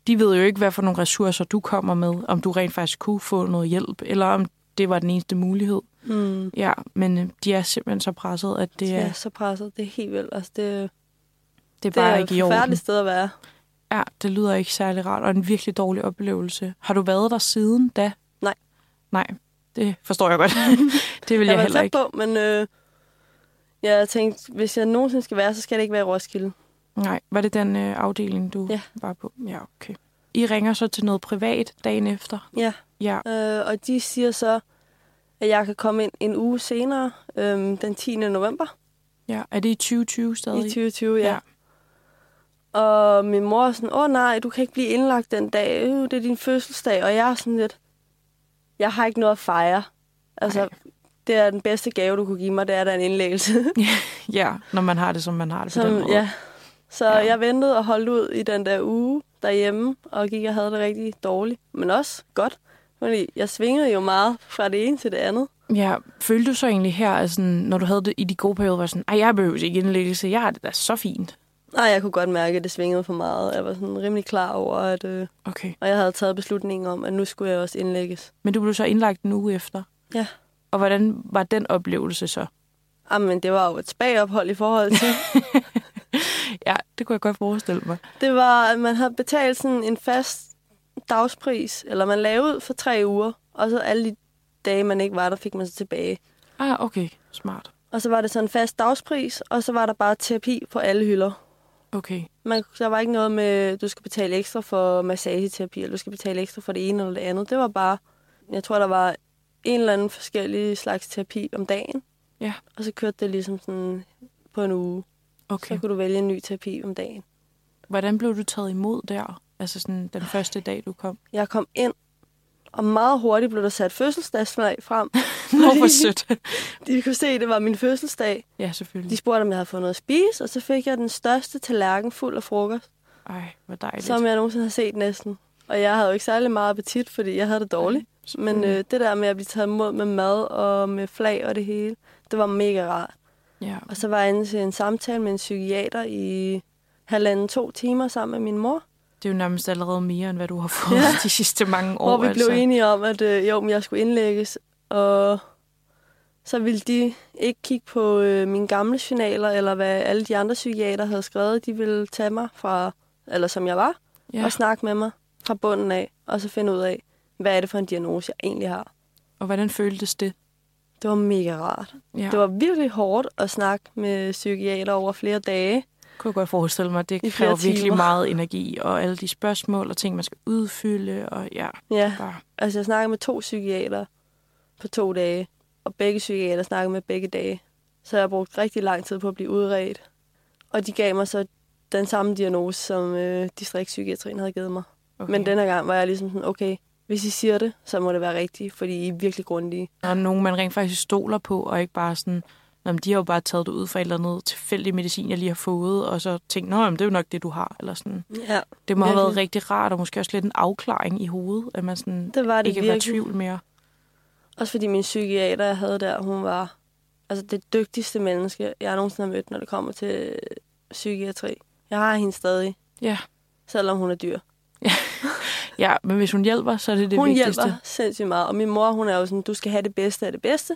de ved jo ikke, hvad for nogle ressourcer du kommer med, om du rent faktisk kunne få noget hjælp, eller om det var den eneste mulighed. Mm. Ja, men øh, de er simpelthen så presset, at det Det er, er så presset. Det er helt vildt. Altså, det, det er det bare er ikke i et orden. forfærdeligt sted at være. Ja, det lyder ikke særlig rart, og en virkelig dårlig oplevelse. Har du været der siden da? Nej. Nej, det forstår jeg godt. det vil jeg, jeg heller ikke. på, men øh, jeg tænkte, hvis jeg nogensinde skal være, så skal det ikke være i Roskilde. Nej, var det den øh, afdeling, du Ja. var på? Ja, okay. I ringer så til noget privat dagen efter? Ja, Ja, øh, og de siger så, at jeg kan komme ind en uge senere, øh, den 10. november ja. Er det i 2020 stadig? i 2020. Ja. Ja. Og min mor er sådan, åh nej, du kan ikke blive indlagt den dag, øh, det er din fødselsdag. Og jeg er sådan lidt, jeg har ikke noget at fejre. Altså, Nej. det er den bedste gave, du kunne give mig, det er da en indlæggelse. Ja, når man har det, som man har det på den Som, måde. ja. Så ja. jeg ventede og holdt ud i den der uge derhjemme, og gik og havde det rigtig dårligt. Men også godt, fordi jeg svingede jo meget fra det ene til det andet. ja. Følte du så egentlig her, altså, når du havde det i de gode perioder, var sådan, ej, jeg behøver ikke indlæggelse, jeg har det da så fint. Nej, jeg kunne godt mærke, at det svingede for meget. Jeg var sådan rimelig klar over, at... Øh, Okay. og jeg havde taget beslutningen om, at nu skulle jeg også indlægges. Men du blev så indlagt en uge efter? Ja. Og hvordan var den oplevelse så? Jamen, det var jo et spagophold i forhold til. Ja, det kunne jeg godt forestille mig. det var, at man havde betalt sådan en fast dagspris, eller man lavede ud for tre uger, og så alle de dage, man ikke var der, fik man så tilbage. Ah, okay. Smart. Og så var det sådan en fast dagspris, og så var der bare terapi på alle hylder. Okay. Man, der var ikke noget med, du skal betale ekstra for massageterapi, eller du skal betale ekstra for det ene eller det andet. Det var bare, jeg tror, der var en eller anden forskellig slags terapi om dagen. Ja. Og så kørte det ligesom sådan på en uge. Okay. Så kunne du vælge en ny terapi om dagen. Hvordan blev du taget imod der? Altså sådan den første dag, du kom? Jeg kom ind, og meget hurtigt blev der sat fødselsdagsflag frem. Nå, hvor sødt. De kunne se, at det var min fødselsdag. ja, De selvfølgelig. spurgte, om jeg havde fået noget at spise, og så fik jeg den største tallerken fuld af frokost, Ej, hvor dejligt. som jeg nogensinde har set næsten. Og jeg havde jo ikke særlig meget appetit, fordi jeg havde det dårligt. Men øh, det der med at blive taget imod med mad og med flag og det hele, det var mega rart. Ja. Og så var jeg inde til en samtale med en psykiater i halvanden to timer sammen med min mor, Det er jo nærmest allerede mere, end hvad du har fået Ja. de sidste mange år. hvor vi altså. blev enige om, at øh, jo, men jeg skulle indlægges. Og så ville de ikke kigge på øh, mine gamle journaler, eller hvad alle de andre psykiater havde skrevet. De ville tage mig fra, eller som jeg var, ja. Og snakke med mig fra bunden af, og så finde ud af, hvad er det for en diagnose, jeg egentlig har. Og hvordan føltes det? Det var mega rart. Ja. Det var virkelig hårdt at snakke med psykiater over flere dage. Kunne jeg godt forestille mig. Det kræver virkelig meget energi, og alle de spørgsmål og ting, man skal udfylde, og ja, Ja, bare, altså jeg snakkede med to psykiater på to dage, og begge psykiater snakkede med begge dage. Så jeg har brugt rigtig lang tid på at blive udredt. Og de gav mig så den samme diagnose, som øh, distriktspsykiatrien havde givet mig. okay. Men den her gang var jeg ligesom sådan, okay, hvis I siger det, så må det være rigtigt, fordi I er virkelig grundige. Der er nogen, man rent faktisk stoler på, og ikke bare sådan, Nå, de har jo bare taget det ud fra et eller andet tilfældig medicin, jeg lige har fået, og så tænkt, nå, jamen, det er jo nok det, du har. Eller sådan. Ja, Det må have været Virkelig. rigtig rart, og måske også lidt en afklaring i hovedet, at man sådan det var det ikke var i virkelig. tvivl mere. Også fordi min psykiater, jeg havde der, hun var altså det dygtigste menneske, jeg nogensinde har mødt, når det kommer til psykiatri. Jeg har hende stadig, Ja. selvom hun er dyr. ja, men hvis hun hjælper, så er det det hun vigtigste. hjælper sindssygt meget. Og min mor, hun er jo sådan, du skal have det bedste af det bedste.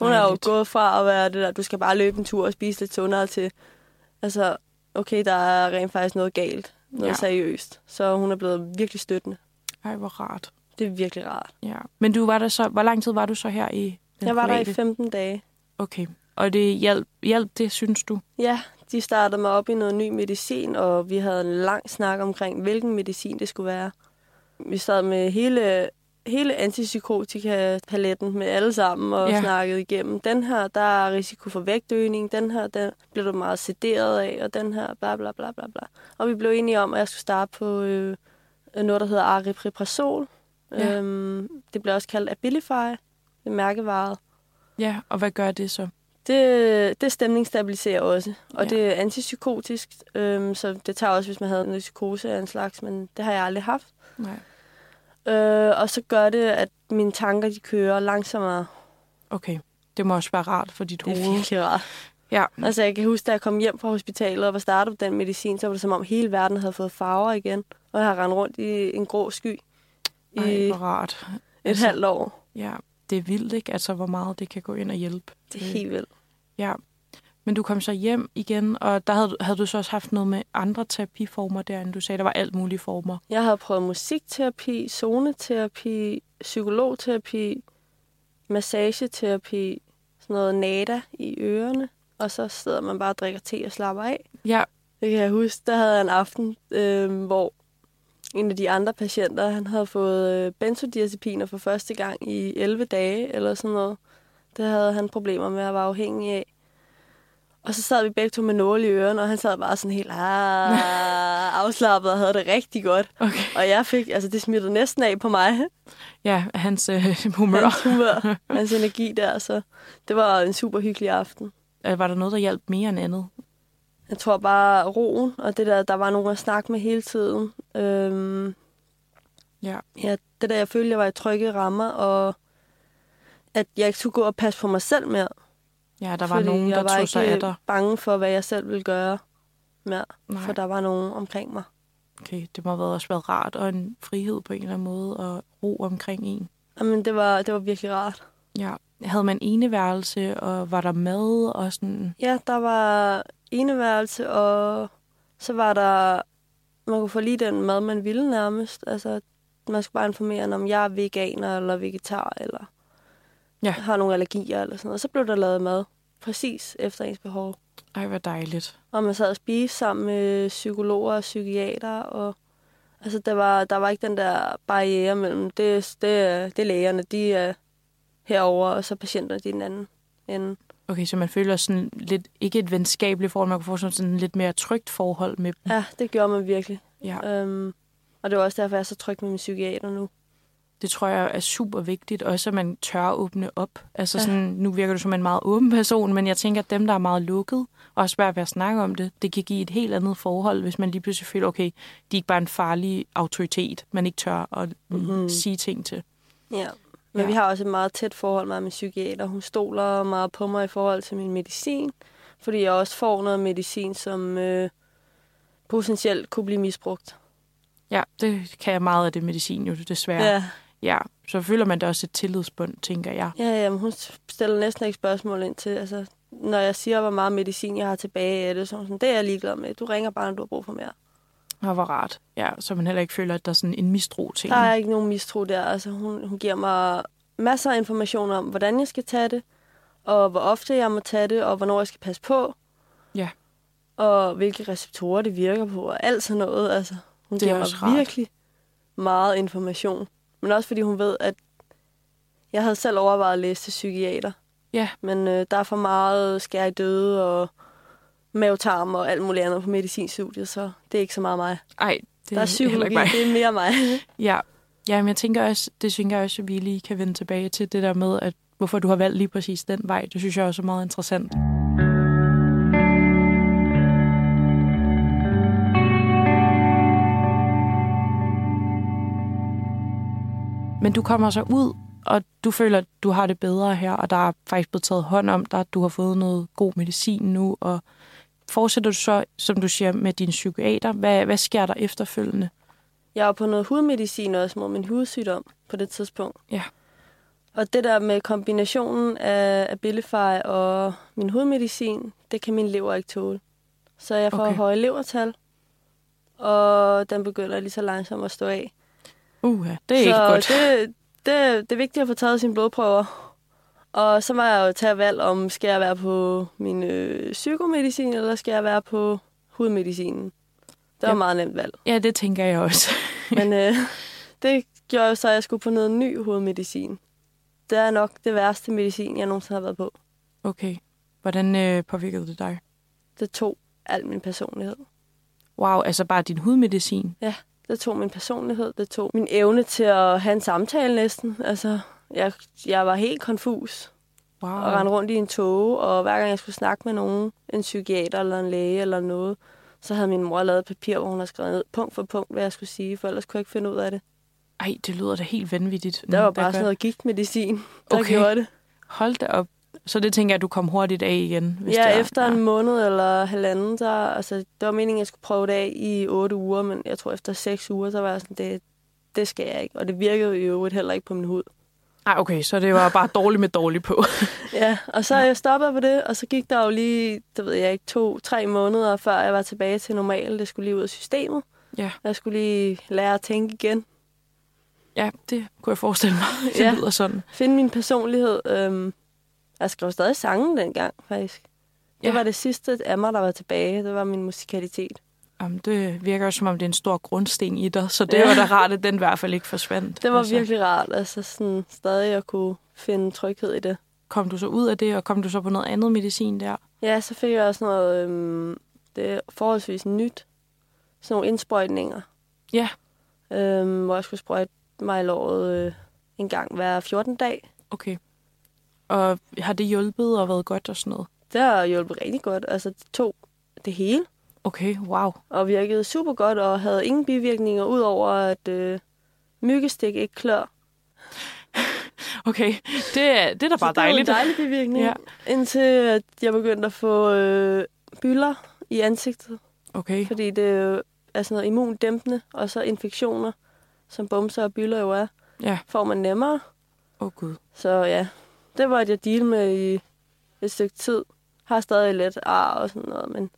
Hun er jo gået fra at være det der, du skal bare løbe en tur og spise lidt sundere til, altså, okay, der er rent faktisk noget galt. Noget Ja. seriøst. Så hun er blevet virkelig støttende. Ej, hvor rart. Det er virkelig rart. Ja. Men du var der så, hvor lang tid var du så her i den jeg var der i private? 15 dage. Okay. Og det hjalp, hjalp det, synes du? Ja, de startede mig op i noget ny medicin, og vi havde en lang snak omkring, hvilken medicin det skulle være. Vi sad med hele, hele antipsykotika-paletten med alle sammen og Ja. snakkede igennem. Den her, der er risiko for vægtøgning. Den her, den bliver du meget sederet af, og den her, bla bla bla bla bla. Og vi blev enige om, at jeg skulle starte på øh, noget, der hedder aripiprazol. Ja. Øhm, det bliver også kaldt Abilify. Det er mærkevaret. Ja, og hvad gør det så? Det, det stemningsstabiliserer også, og Ja. det er antipsykotisk, øhm, så det tager også, hvis man havde en psykose af en slags, men det har jeg aldrig haft. Nej. Øh, og så gør det, at mine tanker de kører langsommere. Okay. Det må også være rart for dit Det er hoved. virkelig rart. Ja. Altså jeg kan huske, da jeg kom hjem fra hospitalet og var startet på den medicin, så var det som om hele verden havde fået farver igen. Og jeg har rendt rundt i en grå sky i Ej, hvor rart. et halvt år. Ja, det er vildt, ikke? Altså, hvor meget det kan gå ind og hjælpe. Det er helt vildt. Ja. Men du kom så hjem igen, og der havde, havde du så også haft noget med andre terapiformer derinde. Du sagde, der var alt mulige former. Jeg havde prøvet musikterapi, zoneterapi, psykologterapi, massageterapi, sådan noget nada i ørerne. Og så sidder man bare og drikker te og slapper af. Ja, Det kan jeg huske, der havde jeg en aften, øh, hvor en af de andre patienter, han havde fået øh, benzodiazepiner for første gang i 11 dage eller sådan noget. Det havde han problemer med at være afhængig af. Og så sad vi begge to med nåle i ørerne, og han sad bare sådan helt ah, afslappet og havde det rigtig godt. okay. Og jeg fik, altså det smittede næsten af på mig, Ja, hans øh, humør. hans humør, hans energi der, så det var en super hyggelig aften. Øh, Var der noget, der hjalp mere end andet? Jeg tror bare roen, og det der, der var nogen at snakke med hele tiden. Øhm, Ja. ja, det der, jeg følte, jeg var i trygge rammer, og at jeg ikke skulle gå og passe på mig selv mere. Ja, der var fordi nogen, jeg der var tog sig af ikke dig. bange for, hvad jeg selv ville gøre mere, Nej. for der var nogen omkring mig. Okay, det må have været også været rart, og en frihed på en eller anden måde, og ro omkring en. Jamen, det var, det var virkelig rart. Ja. Havde man eneværelse, og var der mad, og sådan... Ja, der var eneværelse, og så var der... Man kunne få lige den mad, man ville nærmest. Altså, man skulle bare informere, om jeg er veganer eller vegetar, eller Ja. har nogle allergier eller sådan noget. Så blev der lavet mad præcis efter ens behov. Ej, hvor dejligt. Og man sad og spiste sammen med psykologer og psykiater, og altså, der var, der var ikke den der barriere mellem, det, det, det er lægerne, de er herover og så patienterne, de er den anden ende. Okay, så man føler sådan lidt, ikke et venskabeligt forhold, man kan få sådan, sådan lidt mere trygt forhold med dem. Ja, det gjorde man virkelig. Ja. Øhm, og det var også derfor, jeg er så tryg med min psykiater nu. Det tror jeg er super vigtigt, også at man tør at åbne op. Altså Ja. sådan, nu virker du som en meget åben person, men jeg tænker, at dem, der er meget lukket, og er svært ved at snakke om det, det kan give et helt andet forhold, hvis man lige pludselig føler, okay, de er ikke bare en farlig autoritet, man ikke tør at Mhm. mm-hmm. sige ting til. Ja. Men Ja. ja. vi har også et meget tæt forhold med min psykiater. Hun stoler meget på mig i forhold til min medicin, fordi jeg også får noget medicin, som øh, potentielt kunne blive misbrugt. Ja, det kan jeg meget af det medicin jo desværre. Ja, ja. Så føler man da også et tillidsbund, tænker jeg. ja, ja men hun stiller næsten ikke spørgsmål ind til, altså, når jeg siger, hvor meget medicin jeg har tilbage af det, så sådan, det er jeg ligeglad med. Du ringer bare, når du har brug for mere. Og hvor rart. Ja, så man heller ikke føler, at der er sådan en mistro til Der er ikke nogen mistro der. Altså, hun, hun giver mig masser af information om, hvordan jeg skal tage det, og hvor ofte jeg må tage det, og hvornår jeg skal passe på. Ja. Og hvilke receptorer det virker på, og alt sådan noget. Altså, hun Det er giver mig rart. virkelig meget information. Men også fordi hun ved, at jeg havde selv overvejet at læse til psykiater. Ja. Men øh, der er for meget skær i døde og mavetarm og alt muligt andet på medicinstudiet, så det er ikke så meget mig. Ej, det der er psykologi, mig. det er mere mig. Ja. ja, men jeg tænker også, det synes jeg også, at vi lige kan vende tilbage til det der med, at hvorfor du har valgt lige præcis den vej. Det synes jeg også er meget interessant. Men du kommer så ud, og du føler, at du har det bedre her, og der er faktisk blevet taget hånd om dig, du har fået noget god medicin nu, og fortsætter du så, som du siger, med din psykiater? Hvad, hvad sker der efterfølgende? Jeg var på noget hudmedicin også mod min hudsygdom på det tidspunkt. Ja. Og det der med kombinationen af Abilify og min hudmedicin, det kan min lever ikke tåle. Så jeg får okay. høje levertal, og den begynder lige så langsomt at stå af. Uh, det er så ikke godt. Det, det, det er vigtigt at få taget sine blodprøver. Og så må jeg jo tage valg om, skal jeg være på min øh, psykomedicin, eller skal jeg være på hudmedicinen. Det var Ja. ja. meget nemt valg. Ja, det tænker jeg også. Men øh, det gjorde jo så, at jeg skulle på noget ny hovedmedicin. Det er nok det værste medicin, jeg nogensinde har været på. Okay. Hvordan øh, påvirkede det dig? Det tog al min personlighed. Wow, altså bare din hudmedicin. Det tog min personlighed. Det tog min evne til at have en samtale næsten. Altså, jeg, jeg var helt konfus Wow. og rendte rundt i en tog, og hver gang jeg skulle snakke med nogen, en psykiater eller en læge eller noget, så havde min mor lavet et papir, hvor hun havde skrevet ned punkt for punkt, hvad jeg skulle sige, for ellers kunne jeg ikke finde ud af det. Ej, det lyder da helt vanvittigt. Der var bare gør- sådan noget gigtmedicin, der Okay. gjorde det. Hold da op. Så det tænker jeg, at du kom hurtigt af igen. Hvis ja, det er. efter en måned eller halvanden, der, altså, det var meningen, at jeg skulle prøve det af i otte uger, men jeg tror efter seks uger, så var jeg sådan, det, det skal jeg ikke. Og det virkede jo i øvrigt heller ikke på min hud. Ej, okay, så det var bare dårligt med dårligt på. Ja, og så Ja. ja. jeg stoppet på det, og så gik der jo lige, det ved jeg ikke, to-tre måneder, før jeg var tilbage til normal. Det skulle lige ud af systemet. Ja. Jeg skulle lige lære at tænke igen. ja, det kunne jeg forestille mig. Det Ja. lyder sådan. Finde min personlighed. Øhm, jeg skrev stadig sangen dengang, faktisk. Det Ja. var det sidste af mig, der var tilbage. Det var min musikalitet. Jamen, det virker jo, som om det er en stor grundsten i dig, så det Ja. var da rart, at den i hvert fald ikke forsvandt. Det var altså, virkelig rart, altså sådan stadig at kunne finde tryghed i det. Kom du så ud af det, og kom du så på noget andet medicin der? Ja, så fik jeg også noget, øhm, det er forholdsvis nyt, sådan nogle indsprøjtninger, Ja, øhm, hvor jeg skulle sprøjte mig i låret øh, en gang hver 14 dag. okay. Og har det hjulpet og været godt og sådan noget? Det har hjulpet rigtig godt, altså det tog det hele, Okay, wow. og virkede super godt, og havde ingen bivirkninger, udover at øh, myggestik ikke klør. Okay, det er, det er da bare så det dejligt. var en dejlig bivirkning, Ja. indtil at jeg begyndte at få øh, bylder i ansigtet. Okay, Fordi det jo er sådan noget immundæmpende, og så infektioner, som bumser og bylder jo er, ja. får man nemmere. Åh oh, gud. Så ja, det var jeg deal med i et stykke tid. Har stadig lidt ar og sådan noget, men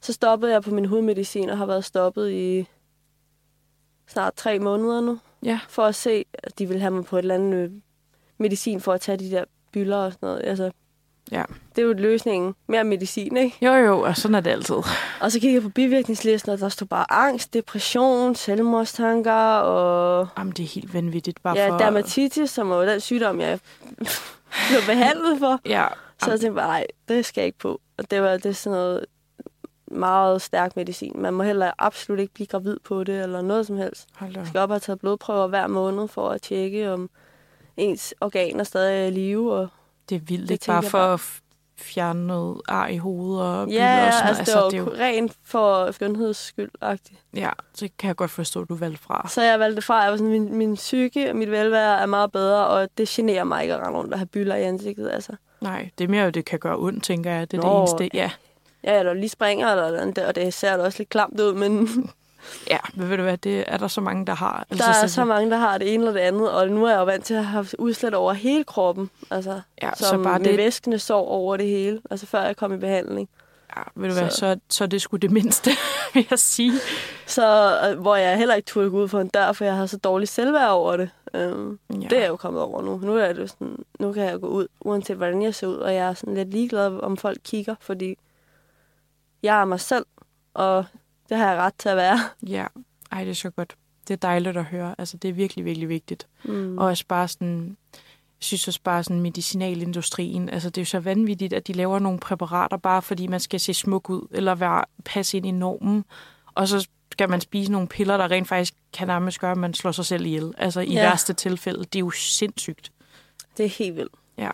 så stoppede jeg på min hudmedicin og har været stoppet i snart tre måneder nu, Ja, for at se, at de vil have mig på et eller andet øh, medicin for at tage de der bylder og sådan noget. Altså, Ja. Det er jo løsningen. Mere medicin, ikke? jo jo, og sådan er det altid. Og så kiggede jeg på bivirkningslisten, og der stod bare angst, depression, selvmordstanker og Jamen, det er helt vanvittigt. Bare ja, for... dermatitis, som er jo den sygdom, jeg blev behandlet for. Ja, Så jeg tænkte bare, nej, det skal jeg ikke på. Og det var det sådan noget meget stærk medicin. Man må heller absolut ikke blive gravid på det, eller noget som helst. hold da. Skal op og have taget blodprøver hver måned for at tjekke, om ens organer stadig er i live. Og Det er vildt, Det ikke? Bare for bare. at fjerne noget ar i hovedet og bylder ja, og sådan altså, noget. det var det jo rent for skønheds skyld -agtigt. Ja, så kan jeg godt forstå, at du valgte fra. Så jeg valgte fra, at jeg var sådan, min, min psyke og mit velvære er meget bedre, og det generer mig ikke at rende rundt og have bylder i ansigtet. Altså. Nej, det er mere, at det kan gøre ondt, tænker jeg. Det er Nå, det eneste. Ja, Ja, eller lige springer, eller, eller, og det ser da også lidt klamt ud, men ja, men ved du hvad, det er der så mange, der har. Altså, der er så mange, der har det ene eller det andet, og nu er jeg jo vant til at have udslæt over hele kroppen, altså, Ja, som så bare med det, væskende sår over det hele, altså før jeg kom i behandling. Ja, ved du så. hvad, så, så det skulle det mindste, vil jeg sige. Så, øh, hvor jeg heller ikke turde gå ud for en dør, for jeg har så dårligt selvværd over det. Um, ja. Det er jeg jo kommet over nu. Nu, er det sådan, nu kan jeg gå ud, uanset hvordan jeg ser ud, og jeg er sådan lidt ligeglad, om folk kigger, fordi jeg er mig selv, og det har jeg ret til at være. Ja, ej, det er så godt. Det er dejligt at høre. Altså, det er virkelig, virkelig vigtigt. Mm. Og også bare sådan, jeg synes også bare sådan medicinalindustrien, altså det er jo så vanvittigt, at de laver nogle præparater, bare fordi man skal se smuk ud, eller være, passe ind i normen, og så skal man spise nogle piller, der rent faktisk kan nærmest gøre, at man slår sig selv ihjel. Altså i ja. værste tilfælde. Det er jo sindssygt. Det er helt vildt. Ja.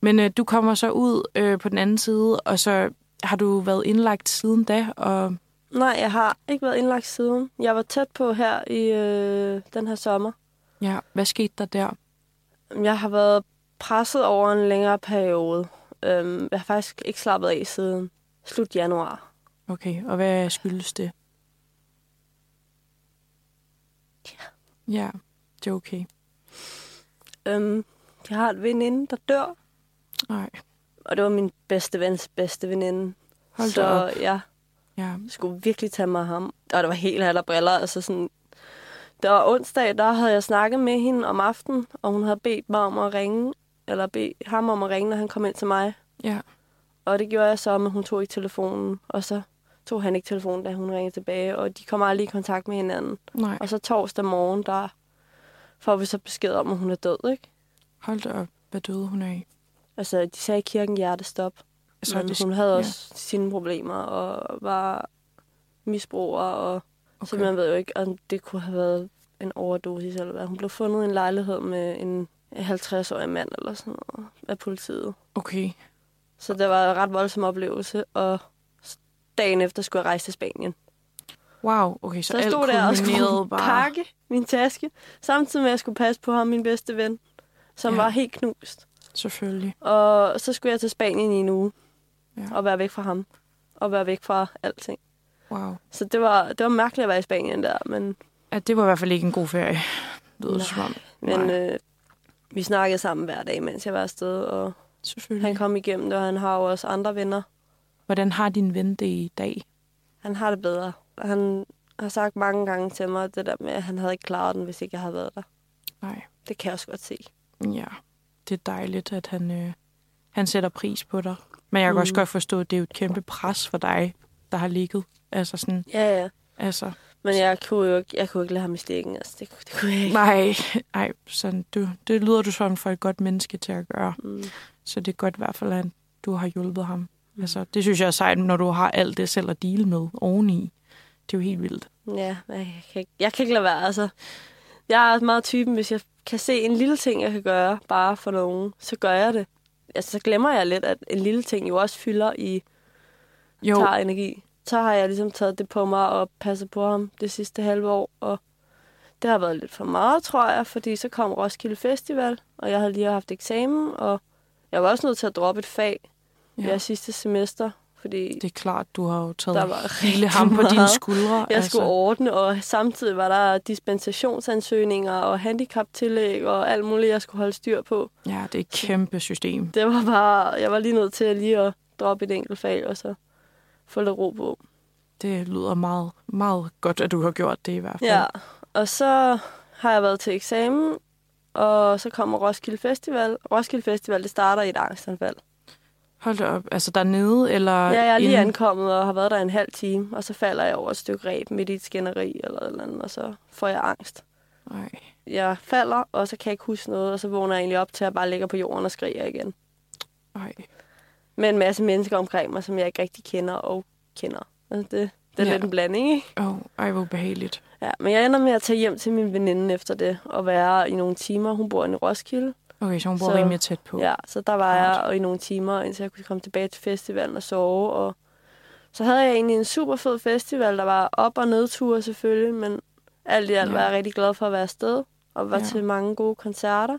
Men øh, du kommer så ud øh, på den anden side, og så har du været indlagt siden da? Og... Nej, jeg har ikke været indlagt siden. Jeg var tæt på her i øh, den her sommer. Ja, hvad skete der der? Jeg har været presset over en længere periode. Øhm, jeg har faktisk ikke slappet af siden slut januar. Okay, og hvad skyldes det? Ja. Ja, det er okay. Øhm, jeg har et veninde, der dør. Nej. Og det var min bedste vens bedste veninde. Hold så op. ja, Ja. jeg skulle virkelig tage mig af ham. Og det var helt halv briller. Altså sådan, det var onsdag, der havde jeg snakket med hende om aftenen, og hun havde bedt mig om at ringe, eller bedt ham om at ringe, når han kom ind til mig. Ja. Og det gjorde jeg så, men hun tog ikke telefonen. Og så tog han ikke telefonen, da hun ringede tilbage, og de kom aldrig i kontakt med hinanden. Nej. Og så torsdag morgen, der får vi så besked om, at hun er død, ikke? Hold da op. Hvad døde hun af? Altså, de sagde i kirken hjertestop. Så men det- hun havde ja. også sine problemer, og var misbruger, og okay. Så man ved jo ikke, om det kunne have været en overdosis eller hvad. Hun blev fundet i en lejlighed med en 50-årig mand eller sådan noget af politiet. Okay. Så det var en ret voldsom oplevelse, og dagen efter skulle jeg rejse til Spanien. Wow, okay, så, Så jeg stod der og skulle bare. pakke min taske, samtidig med at jeg skulle passe på ham, min bedste ven, som ja. var helt knust. Selvfølgelig. Og så skulle jeg til Spanien i en uge, Ja. og være væk fra ham, og være væk fra alting. Wow. Så det var, det var mærkeligt at være i Spanien der, men, Ja, det var i hvert fald ikke en god ferie. Det lyder Nej. som om. men øh, vi snakkede sammen hver dag, mens jeg var afsted, og han kom igennem det, og han har jo også andre venner. Hvordan har din ven det i dag? Han har det bedre. Han har sagt mange gange til mig, det der med, at han havde ikke klaret den, hvis ikke jeg havde været der. Nej. Det kan jeg også godt se. Ja, det er dejligt, at han, øh, han sætter pris på dig. Men jeg kan mm. også godt forstå, at det er jo et kæmpe pres for dig, der har ligget. Altså sådan, Ja, ja. altså, Men jeg kunne jo ikke, jeg kunne ikke lade ham i stikken. Altså, det, det kunne jeg ikke. nej, nej, sådan, du, det lyder du sådan for et godt menneske til at gøre. Mm. Så det er godt i hvert fald, at du har hjulpet ham. Mm. Altså, det synes jeg er sejt, når du har alt det selv at dele med oveni. Det er jo helt vildt. Ja, jeg kan, ikke, jeg kan ikke lade være. Altså, jeg er meget typen, hvis jeg kan se en lille ting, jeg kan gøre bare for nogen, så gør jeg det. Altså, så glemmer jeg lidt, at en lille ting jo også fylder i Jo, tager energi. Så har jeg ligesom taget det på mig og passet på ham det sidste halve år, og det har været lidt for meget, tror jeg, fordi så kom Roskilde Festival, og jeg havde lige haft eksamen, og jeg var også nødt til at droppe et fag ja. ja, sidste semester, fordi det er klart, du har jo taget der var hele ham på dine skuldre. Jeg altså. skulle ordne, og samtidig var der dispensationsansøgninger og handicaptillæg og alt muligt, jeg skulle holde styr på. Ja, det er et kæmpe system. Det var bare, jeg var lige nødt til at lige at droppe et enkelt fag, og så få lidt ro på. Det lyder meget, meget godt, at du har gjort det i hvert fald. Ja, og så har jeg været til eksamen, og så kommer Roskilde Festival. Roskilde Festival, det starter i et angstanfald. Hold da op. Altså dernede, eller... Ja, jeg er lige inden- ankommet og har været der en halv time, og så falder jeg over et stykke ræb midt i et skænderi eller et eller andet, og så får jeg angst. Nej. Jeg falder, og så kan jeg ikke huske noget, og så vågner jeg egentlig op til at bare ligge på jorden og skriger igen. Nej. Med en masse mennesker omkring mig, som jeg ikke rigtig kender og kender. Altså det, det er Ja. lidt en blanding, ikke? Åh, oh, ej, hvor behageligt. Ja, men jeg ender med at tage hjem til min veninde efter det, og være i nogle timer. Hun bor i Roskilde. Okay, så hun bor Så- rimelig tæt på. Ja, så der var jeg og i nogle timer, indtil jeg kunne komme tilbage til festivalen og sove. Og så havde jeg egentlig en super fed festival, der var op- og nedture selvfølgelig, men alt i alt Ja. var jeg rigtig glad for at være afsted, og var Ja. til mange gode koncerter.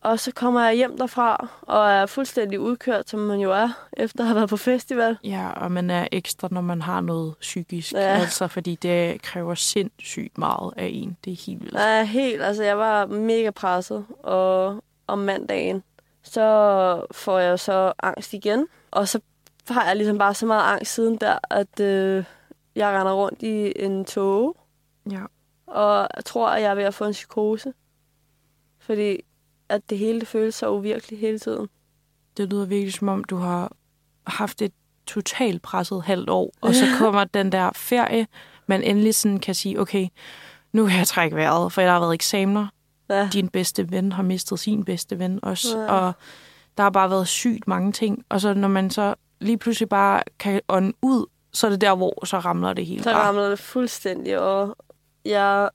Og så kommer jeg hjem derfra, og er fuldstændig udkørt, som man jo er, efter at have været på festival. Ja, og man er ekstra, når man har noget psykisk. Ja. Altså, fordi det kræver sindssygt meget af en. Det er helt vildt. Ja, helt. Altså, jeg var mega presset, og om mandagen, så får jeg så angst igen. Og så har jeg ligesom bare så meget angst siden der, at øh, jeg render rundt i en tog, Ja. og jeg tror, at jeg er ved at få en psykose. Fordi at det hele det føles så uvirkeligt hele tiden. Det lyder virkelig som om, du har haft et totalt presset halvt år, og så kommer den der ferie, man endelig sådan kan sige, okay, nu kan jeg trække vejret, for der har været eksamener. Ja, Din bedste ven har mistet sin bedste ven også, Ja. og der har bare været sygt mange ting. Og så når man så lige pludselig bare kan ånde ud, så er det der, hvor så ramler det hele så ramlede det fuldstændig, og jeg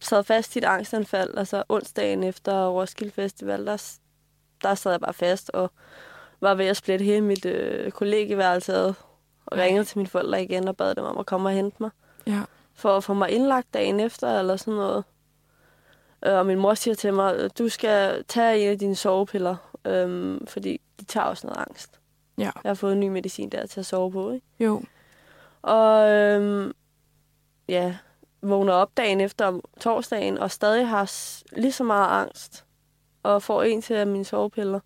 sad fast i et angstanfald. Altså onsdagen efter Roskilde Festival, der, der sad jeg bare fast og var ved at splitte hele mit øh, kollegeværelse ad, og Ej. ringede til mine forældre igen og bad dem om at komme og hente mig. Ja. for at få mig indlagt dagen efter, eller sådan noget. Øh, Og min mor siger til mig, du skal tage en af dine sovepiller, øhm, fordi de tager også noget angst. Ja. Jeg har fået ny medicin der til at sove på, ikke? Jo. Og øhm, ja, vågner op dagen efter torsdagen, og stadig har lige så meget angst, og får en til mine sovepiller.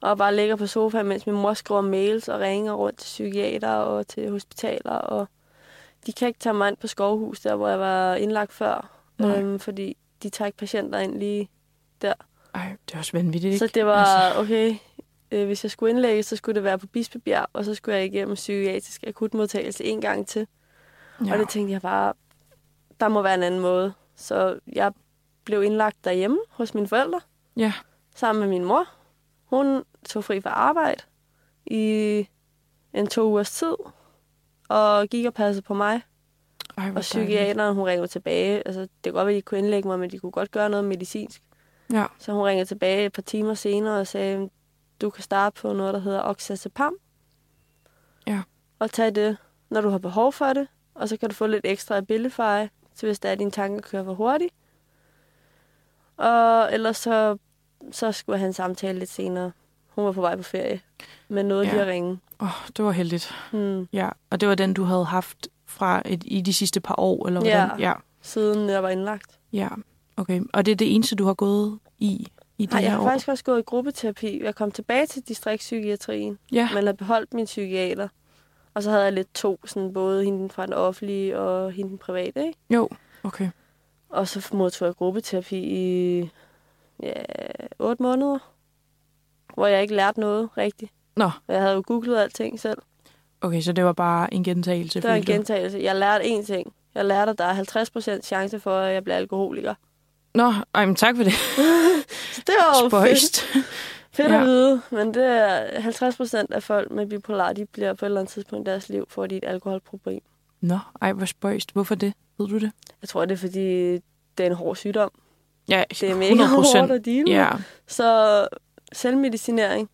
Og bare ligger på sofaen, mens min mor skriver mails og ringer rundt til psykiater og til hospitaler, og de kan ikke tage mig ind på Skovhus, der hvor jeg var indlagt før, Nej. øhm, fordi de tager ikke patienter ind lige der. Ej, det er også vanvittigt, ikke? Så det var, Altså, okay, øh, hvis jeg skulle indlægges, så skulle det være på Bispebjerg, og så skulle jeg igennem psykiatrisk akutmodtagelse en gang til. Ja. Og det tænkte jeg bare, der må være en anden måde. Så jeg blev indlagt derhjemme hos mine forældre, Ja. sammen med min mor. Hun tog fri fra arbejde i en to ugers tid, og gik og passede på mig. Ej, Og psykiateren, hun ringede tilbage. Altså, det kan godt være, at de kunne indlægge mig, men de kunne godt gøre noget medicinsk. Ja. Så hun ringede tilbage et par timer senere og sagde, du kan starte på noget, der hedder oxazepam. Ja. Og tage det, når du har behov for det. Og så kan du få lidt ekstra Abilify, så hvis der er, at dine tanker kører for hurtigt. Og ellers så, så skulle en samtale lidt senere. Hun var på vej på ferie, men nåede Ja. lige at ringe. Åh, oh, det var heldigt. Hmm. Ja, og det var den, du havde haft fra et, i de sidste par år, eller Ja. hvordan? Ja. Siden jeg var indlagt. Ja, okay. Og det er det eneste, du har gået i, i de Nej, jeg har år? faktisk også gået i gruppeterapi. Jeg kom tilbage til distriktspsykiatrien. Ja, men havde beholdt min psykiater. Og så havde jeg lidt to, sådan både hende fra den offentlige og hende den private, ikke? jo, okay. Og så modtog jeg gruppeterapi i ja, otte måneder, hvor jeg ikke lærte noget rigtigt. Nå, Jeg havde jo googlet alting selv. Okay, så det var bare en gentagelse. Det var en gentagelse. Jeg lærte én ting. Jeg lærte, at der er 50% chance for, at jeg bliver alkoholiker. Nå, ej, men tak for det. Det var jo fedt, Spøjst. fedt Ja. at vide. Men det er 50% af folk med bipolar, de bliver på et eller andet tidspunkt i deres liv, får de et alkoholproblem. Nå, ej, hvor spøjst. Hvorfor det? Ved du det? Jeg tror, det er, fordi det er en hård sygdom. Ja, Det er mega hårdt at deale med. Ja, Så selvmedicinering.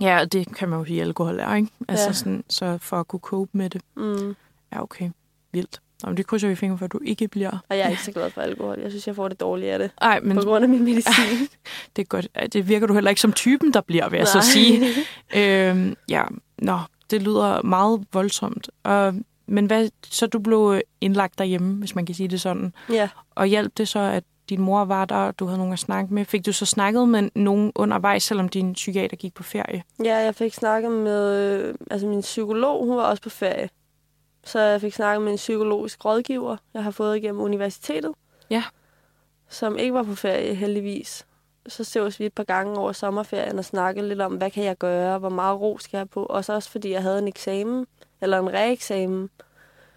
Ja, det kan man jo sige, alkohol er, ikke? Altså Ja. sådan, så for at kunne cope med det. Mm. Ja, okay. Vildt. Nå, men det krydser vi fingre for, at du ikke bliver. Og jeg er ikke så glad for alkohol. Jeg synes, jeg får det dårligt af det. Ej, men På grund af min medicin. det er godt. Ej, Det virker du heller ikke som typen, der bliver, vil jeg så sige. Øhm, ja, nå, det lyder meget voldsomt. Og, men hvad, så du blev indlagt derhjemme, hvis man kan sige det sådan. ja. Og hjalp det så, at din mor var der, og du havde nogen at snakke med? Fik du så snakket med nogen undervejs, selvom din psykiater gik på ferie? ja, jeg fik snakket med... øh, Altså, min psykolog, hun var også på ferie. Så jeg fik snakket med en psykologisk rådgiver, jeg har fået igennem universitetet. Ja. Som ikke var på ferie, heldigvis. Så ses vi et par gange over sommerferien og snakkede lidt om, hvad kan jeg gøre, hvor meget ro skal jeg have på. Og så også fordi jeg havde en eksamen, eller en reeksamen.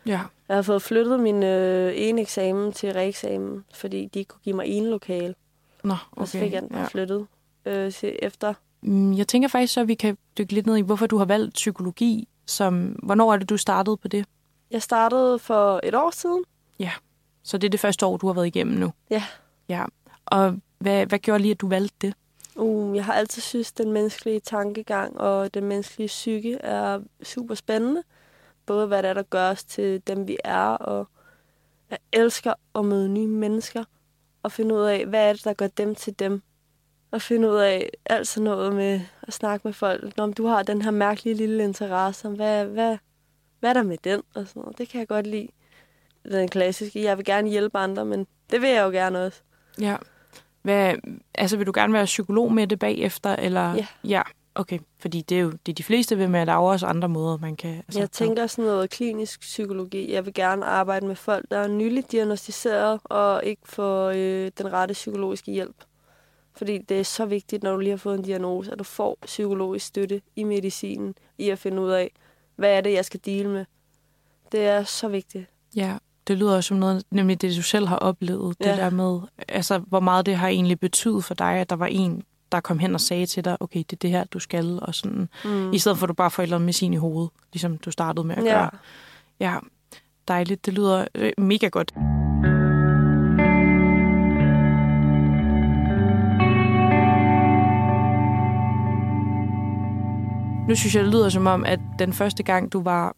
Ja. Jeg har fået flyttet min øh, ene eksamen til reeksamen, fordi de ikke kunne give mig en lokal. Nå, Okay. Og så fik jeg den ja. flyttet øh, til efter. Mm, Jeg tænker faktisk så, at vi kan dykke lidt ned i, hvorfor du har valgt psykologi. Som, hvornår er det, du startede på det? Jeg startede for et år siden. Så det er det første år, du har været igennem nu? Ja. Ja. Og hvad, hvad gjorde lige, at du valgte det? Uh, jeg har altid synes, den menneskelige tankegang og den menneskelige psyke er super spændende. Både hvad det er, der gør os til dem, vi er, og jeg elsker at møde nye mennesker og finde ud af, hvad er det, der gør dem til dem. Og finde ud af alt sådan noget med at snakke med folk. Når du har den her mærkelige lille interesse, om hvad, hvad, hvad er der med den? Og sådan noget. Det kan jeg godt lide. Den klassiske, jeg vil gerne hjælpe andre, men det vil jeg jo gerne også. Ja. Hvad, altså, vil du gerne være psykolog med det bagefter? Eller? Ja. ja. Okay, fordi det er jo det er de fleste ved med, at der er også andre måder, man kan... Altså, jeg tænker sådan noget klinisk psykologi. Jeg vil gerne arbejde med folk, der er nyligt diagnostiseret og ikke får øh, den rette psykologiske hjælp. Fordi det er så vigtigt, når du lige har fået en diagnose, at du får psykologisk støtte i medicinen, i at finde ud af, hvad er det, jeg skal dele med. Det er så vigtigt. Ja, det lyder også som noget, nemlig det, du selv har oplevet. Ja. Det der med, altså, hvor meget det har egentlig betydet for dig, at der var en, der kom hen og sagde til dig, okay, det er det her, du skal, og sådan, mm. i stedet for, at du bare får et eller andet medicin i hovedet, ligesom du startede med at ja. gøre. Ja, dejligt. Det lyder øh, mega godt. Nu synes jeg, det lyder som om, at den første gang, du var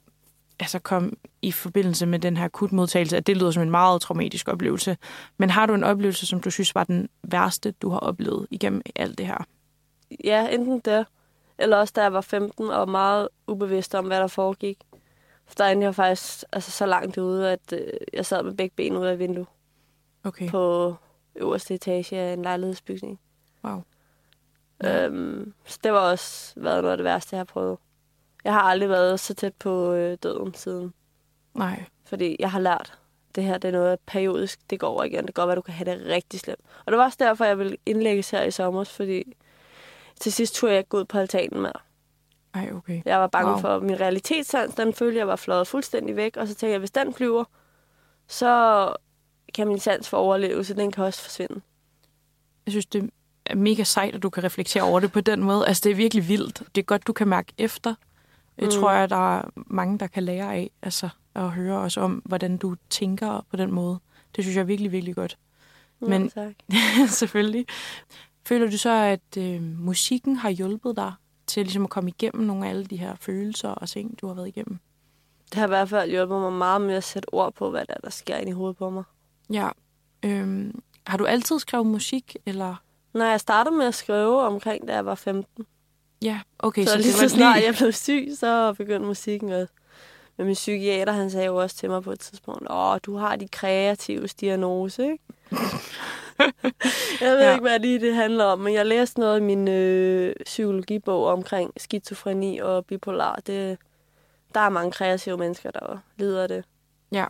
altså kom i forbindelse med den her akutmodtagelse, at det lyder som en meget traumatisk oplevelse. Men har du en oplevelse, som du synes var den værste, du har oplevet igennem alt det her? Ja, enten det, eller også da jeg var 15 og meget ubevidst om, hvad der foregik. For der endte jeg faktisk altså, så langt ude, at øh, jeg sad med begge ben ud af vinduet. Okay. På øverste etage af en lejlighedsbygning. Wow. Øhm, så det var også været noget af det værste, jeg har prøvet. Jeg har aldrig været så tæt på øh, døden siden. Nej. Fordi jeg har lært, det her det er noget periodisk, det går over igen. Det kan godt være, du kan have det rigtig slemt. Og det var også derfor, jeg ville indlægges her i sommer, fordi til sidst turde jeg ikke gå ud på altanen mere. Ej, okay. Jeg var bange wow. for min realitetssans. Den følte jeg var fløjet fuldstændig væk. Og så tænkte jeg, hvis den flyver, så kan min sans for overlevelse, den kan også forsvinde. Jeg synes, det er mega sejt, at du kan reflektere over det på den måde. Altså, det er virkelig vildt. Det er godt, du kan mærke efter. Det mm. tror jeg, der er mange, der kan lære af. Altså, at høre også om, hvordan du tænker på den måde. Det synes jeg er virkelig, virkelig godt. Men ja, tak. selvfølgelig. Føler du så, at øh, musikken har hjulpet dig til ligesom at komme igennem nogle af alle de her følelser og ting, du har været igennem? Det har i hvert fald hjulpet mig meget med at sætte ord på, hvad der, der sker ind i hovedet på mig. Ja. Øhm, har du altid skrevet musik, eller? Nej, jeg startede med at skrive omkring, da jeg var 15. Ja, okay. Så, så lige så snart jeg blev syg, så begyndte musikken også. Men min psykiater, han sagde jo også til mig på et tidspunkt, åh, du har de kreative diagnose, ikke? jeg ved ja. ikke, hvad lige det handler om, men jeg læste noget i min øh, psykologibog omkring skizofreni og bipolar. Det, der er mange kreative mennesker, der lider det. Ja,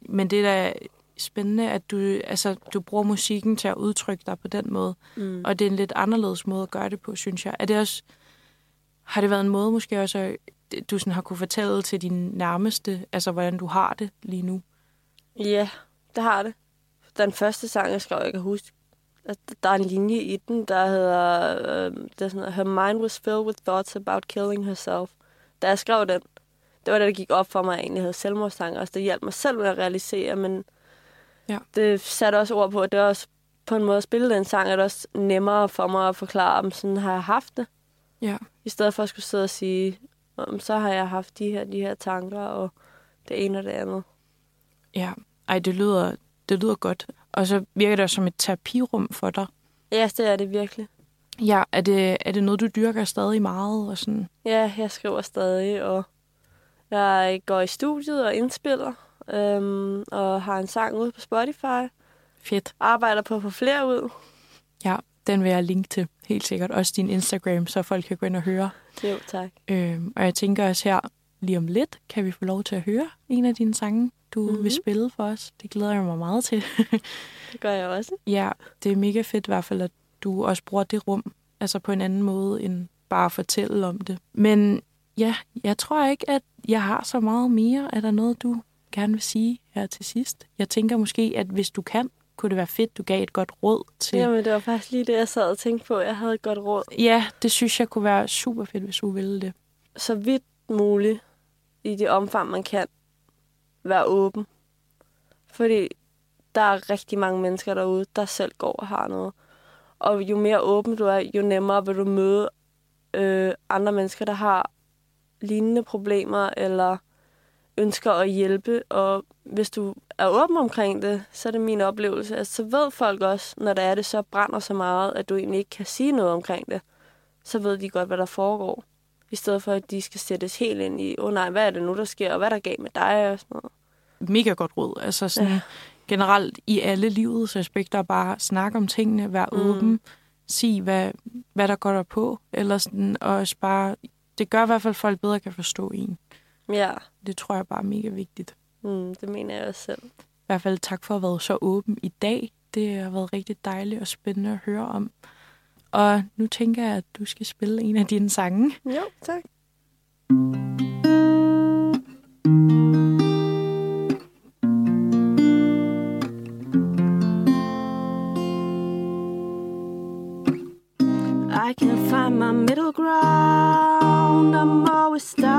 men det er da spændende, at du, altså, du bruger musikken til at udtrykke dig på den måde. Mm. Og det er en lidt anderledes måde at gøre det på, synes jeg. Er det også, har det været en måde måske også, du sådan har kunne fortælle til din nærmeste, altså hvordan du har det lige nu? Ja, det har det. Den første sang, jeg skrev, jeg kan huske, at der er en linje i den, der hedder, øh, der er sådan, Her mind was filled with thoughts about killing herself. Da jeg skrev den, det var det, der gik op for mig, at jeg egentlig havde selvmordstanker. Altså, det hjalp mig selv med at realisere, men ja. det satte også ord på, at det var også på en måde at spille den sang, er det også nemmere for mig at forklare, om sådan har jeg haft det. Ja. I stedet for at skulle sidde og sige, så har jeg haft de her, de her tanker, og det ene og det andet. Ja, ej, det lyder, det lyder godt. Og så virker det også som et terapirum for dig. Ja, det er det virkelig. Ja, er det, er det noget, du dyrker stadig meget? Og sådan? Ja, jeg skriver stadig, og jeg går i studiet og indspiller, øhm, og har en sang ude på Spotify. Fedt. Arbejder på at få flere ud. Ja, den vil jeg linke til, helt sikkert. Også din Instagram, så folk kan gå ind og høre. Jo, tak. Øhm, og jeg tænker også her, lige om lidt, kan vi få lov til at høre en af dine sange, du mm-hmm. vil spille for os. Det glæder jeg mig meget til. det gør jeg også. Ja, det er mega fedt i hvert fald, at du også bruger det rum, altså på en anden måde, end bare at fortælle om det. Men ja, jeg tror ikke, at jeg har så meget mere. Er der noget, du gerne vil sige her til sidst? Jeg tænker måske, at hvis du kan, kunne det være fedt, du gav et godt råd til... Jamen, det var faktisk lige det, jeg sad og tænkte på. Jeg havde et godt råd. Ja, det synes jeg kunne være super fedt, hvis du ville det. Så vidt muligt, i det omfang, man kan, være åben. Fordi der er rigtig mange mennesker derude, der selv går og har noget. Og jo mere åben du er, jo nemmere vil du møde øh, andre mennesker, der har lignende problemer, eller ønsker at hjælpe, og hvis du er åben omkring det, så er det min oplevelse, at så ved folk også, når det er det så brænder så meget, at du egentlig ikke kan sige noget omkring det, så ved de godt, hvad der foregår. I stedet for, at de skal sættes helt ind i, åh oh, nej, hvad er det nu, der sker, og hvad der gav med dig, og sådan noget. Mega godt råd. Altså sådan, ja. generelt i alle livets aspekter, bare snakke om tingene, være mm. åben, sige, hvad, hvad der går der på, eller sådan, og også bare, det gør i hvert fald, at folk bedre kan forstå en. Ja, Det tror jeg bare er mega vigtigt. Mm, det mener jeg også selv. I hvert fald tak for at have været så åben i dag. Det har været rigtig dejligt og spændende at høre om. Og nu tænker jeg, at du skal spille en af dine sange. Jo, tak. I can't find my middle ground. I'm always down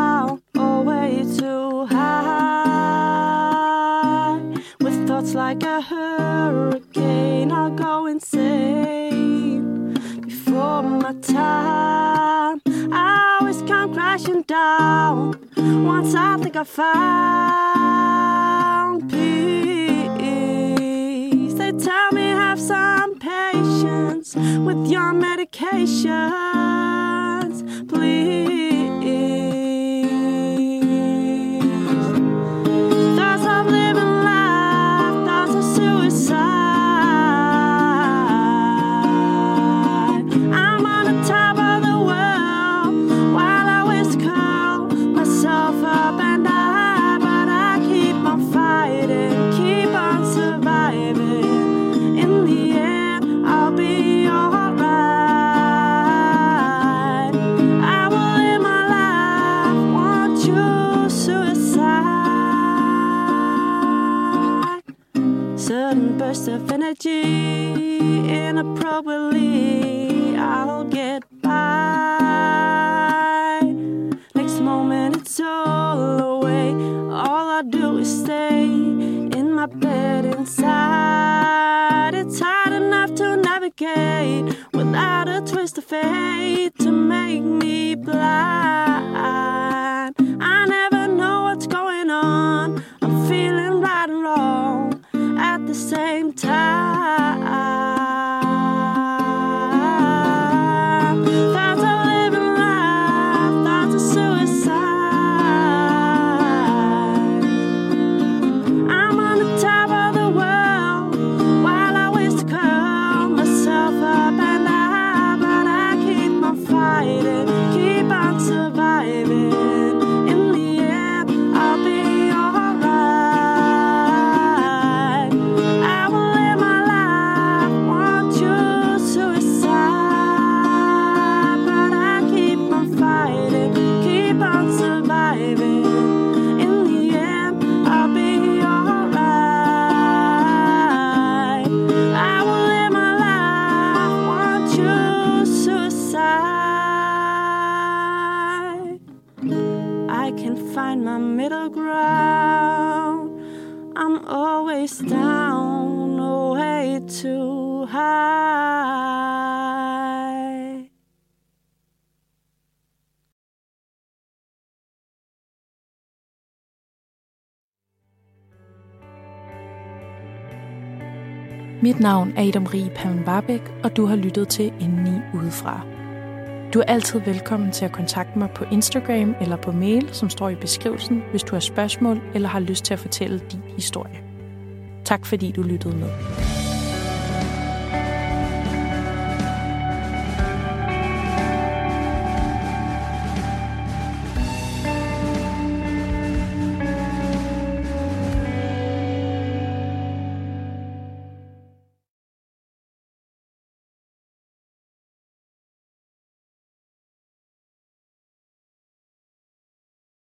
like a hurricane, I'll go insane before my time. I always come crashing down once I think I found peace. They tell me have some patience with your medications, Mit navn er Idom Rie Paven Barbæk, og du har lyttet til Indeni Udefra. Du er altid velkommen til at kontakte mig på Instagram eller på mail, som står i beskrivelsen, hvis du har spørgsmål eller har lyst til at fortælle din historie. Tak fordi du lyttede med.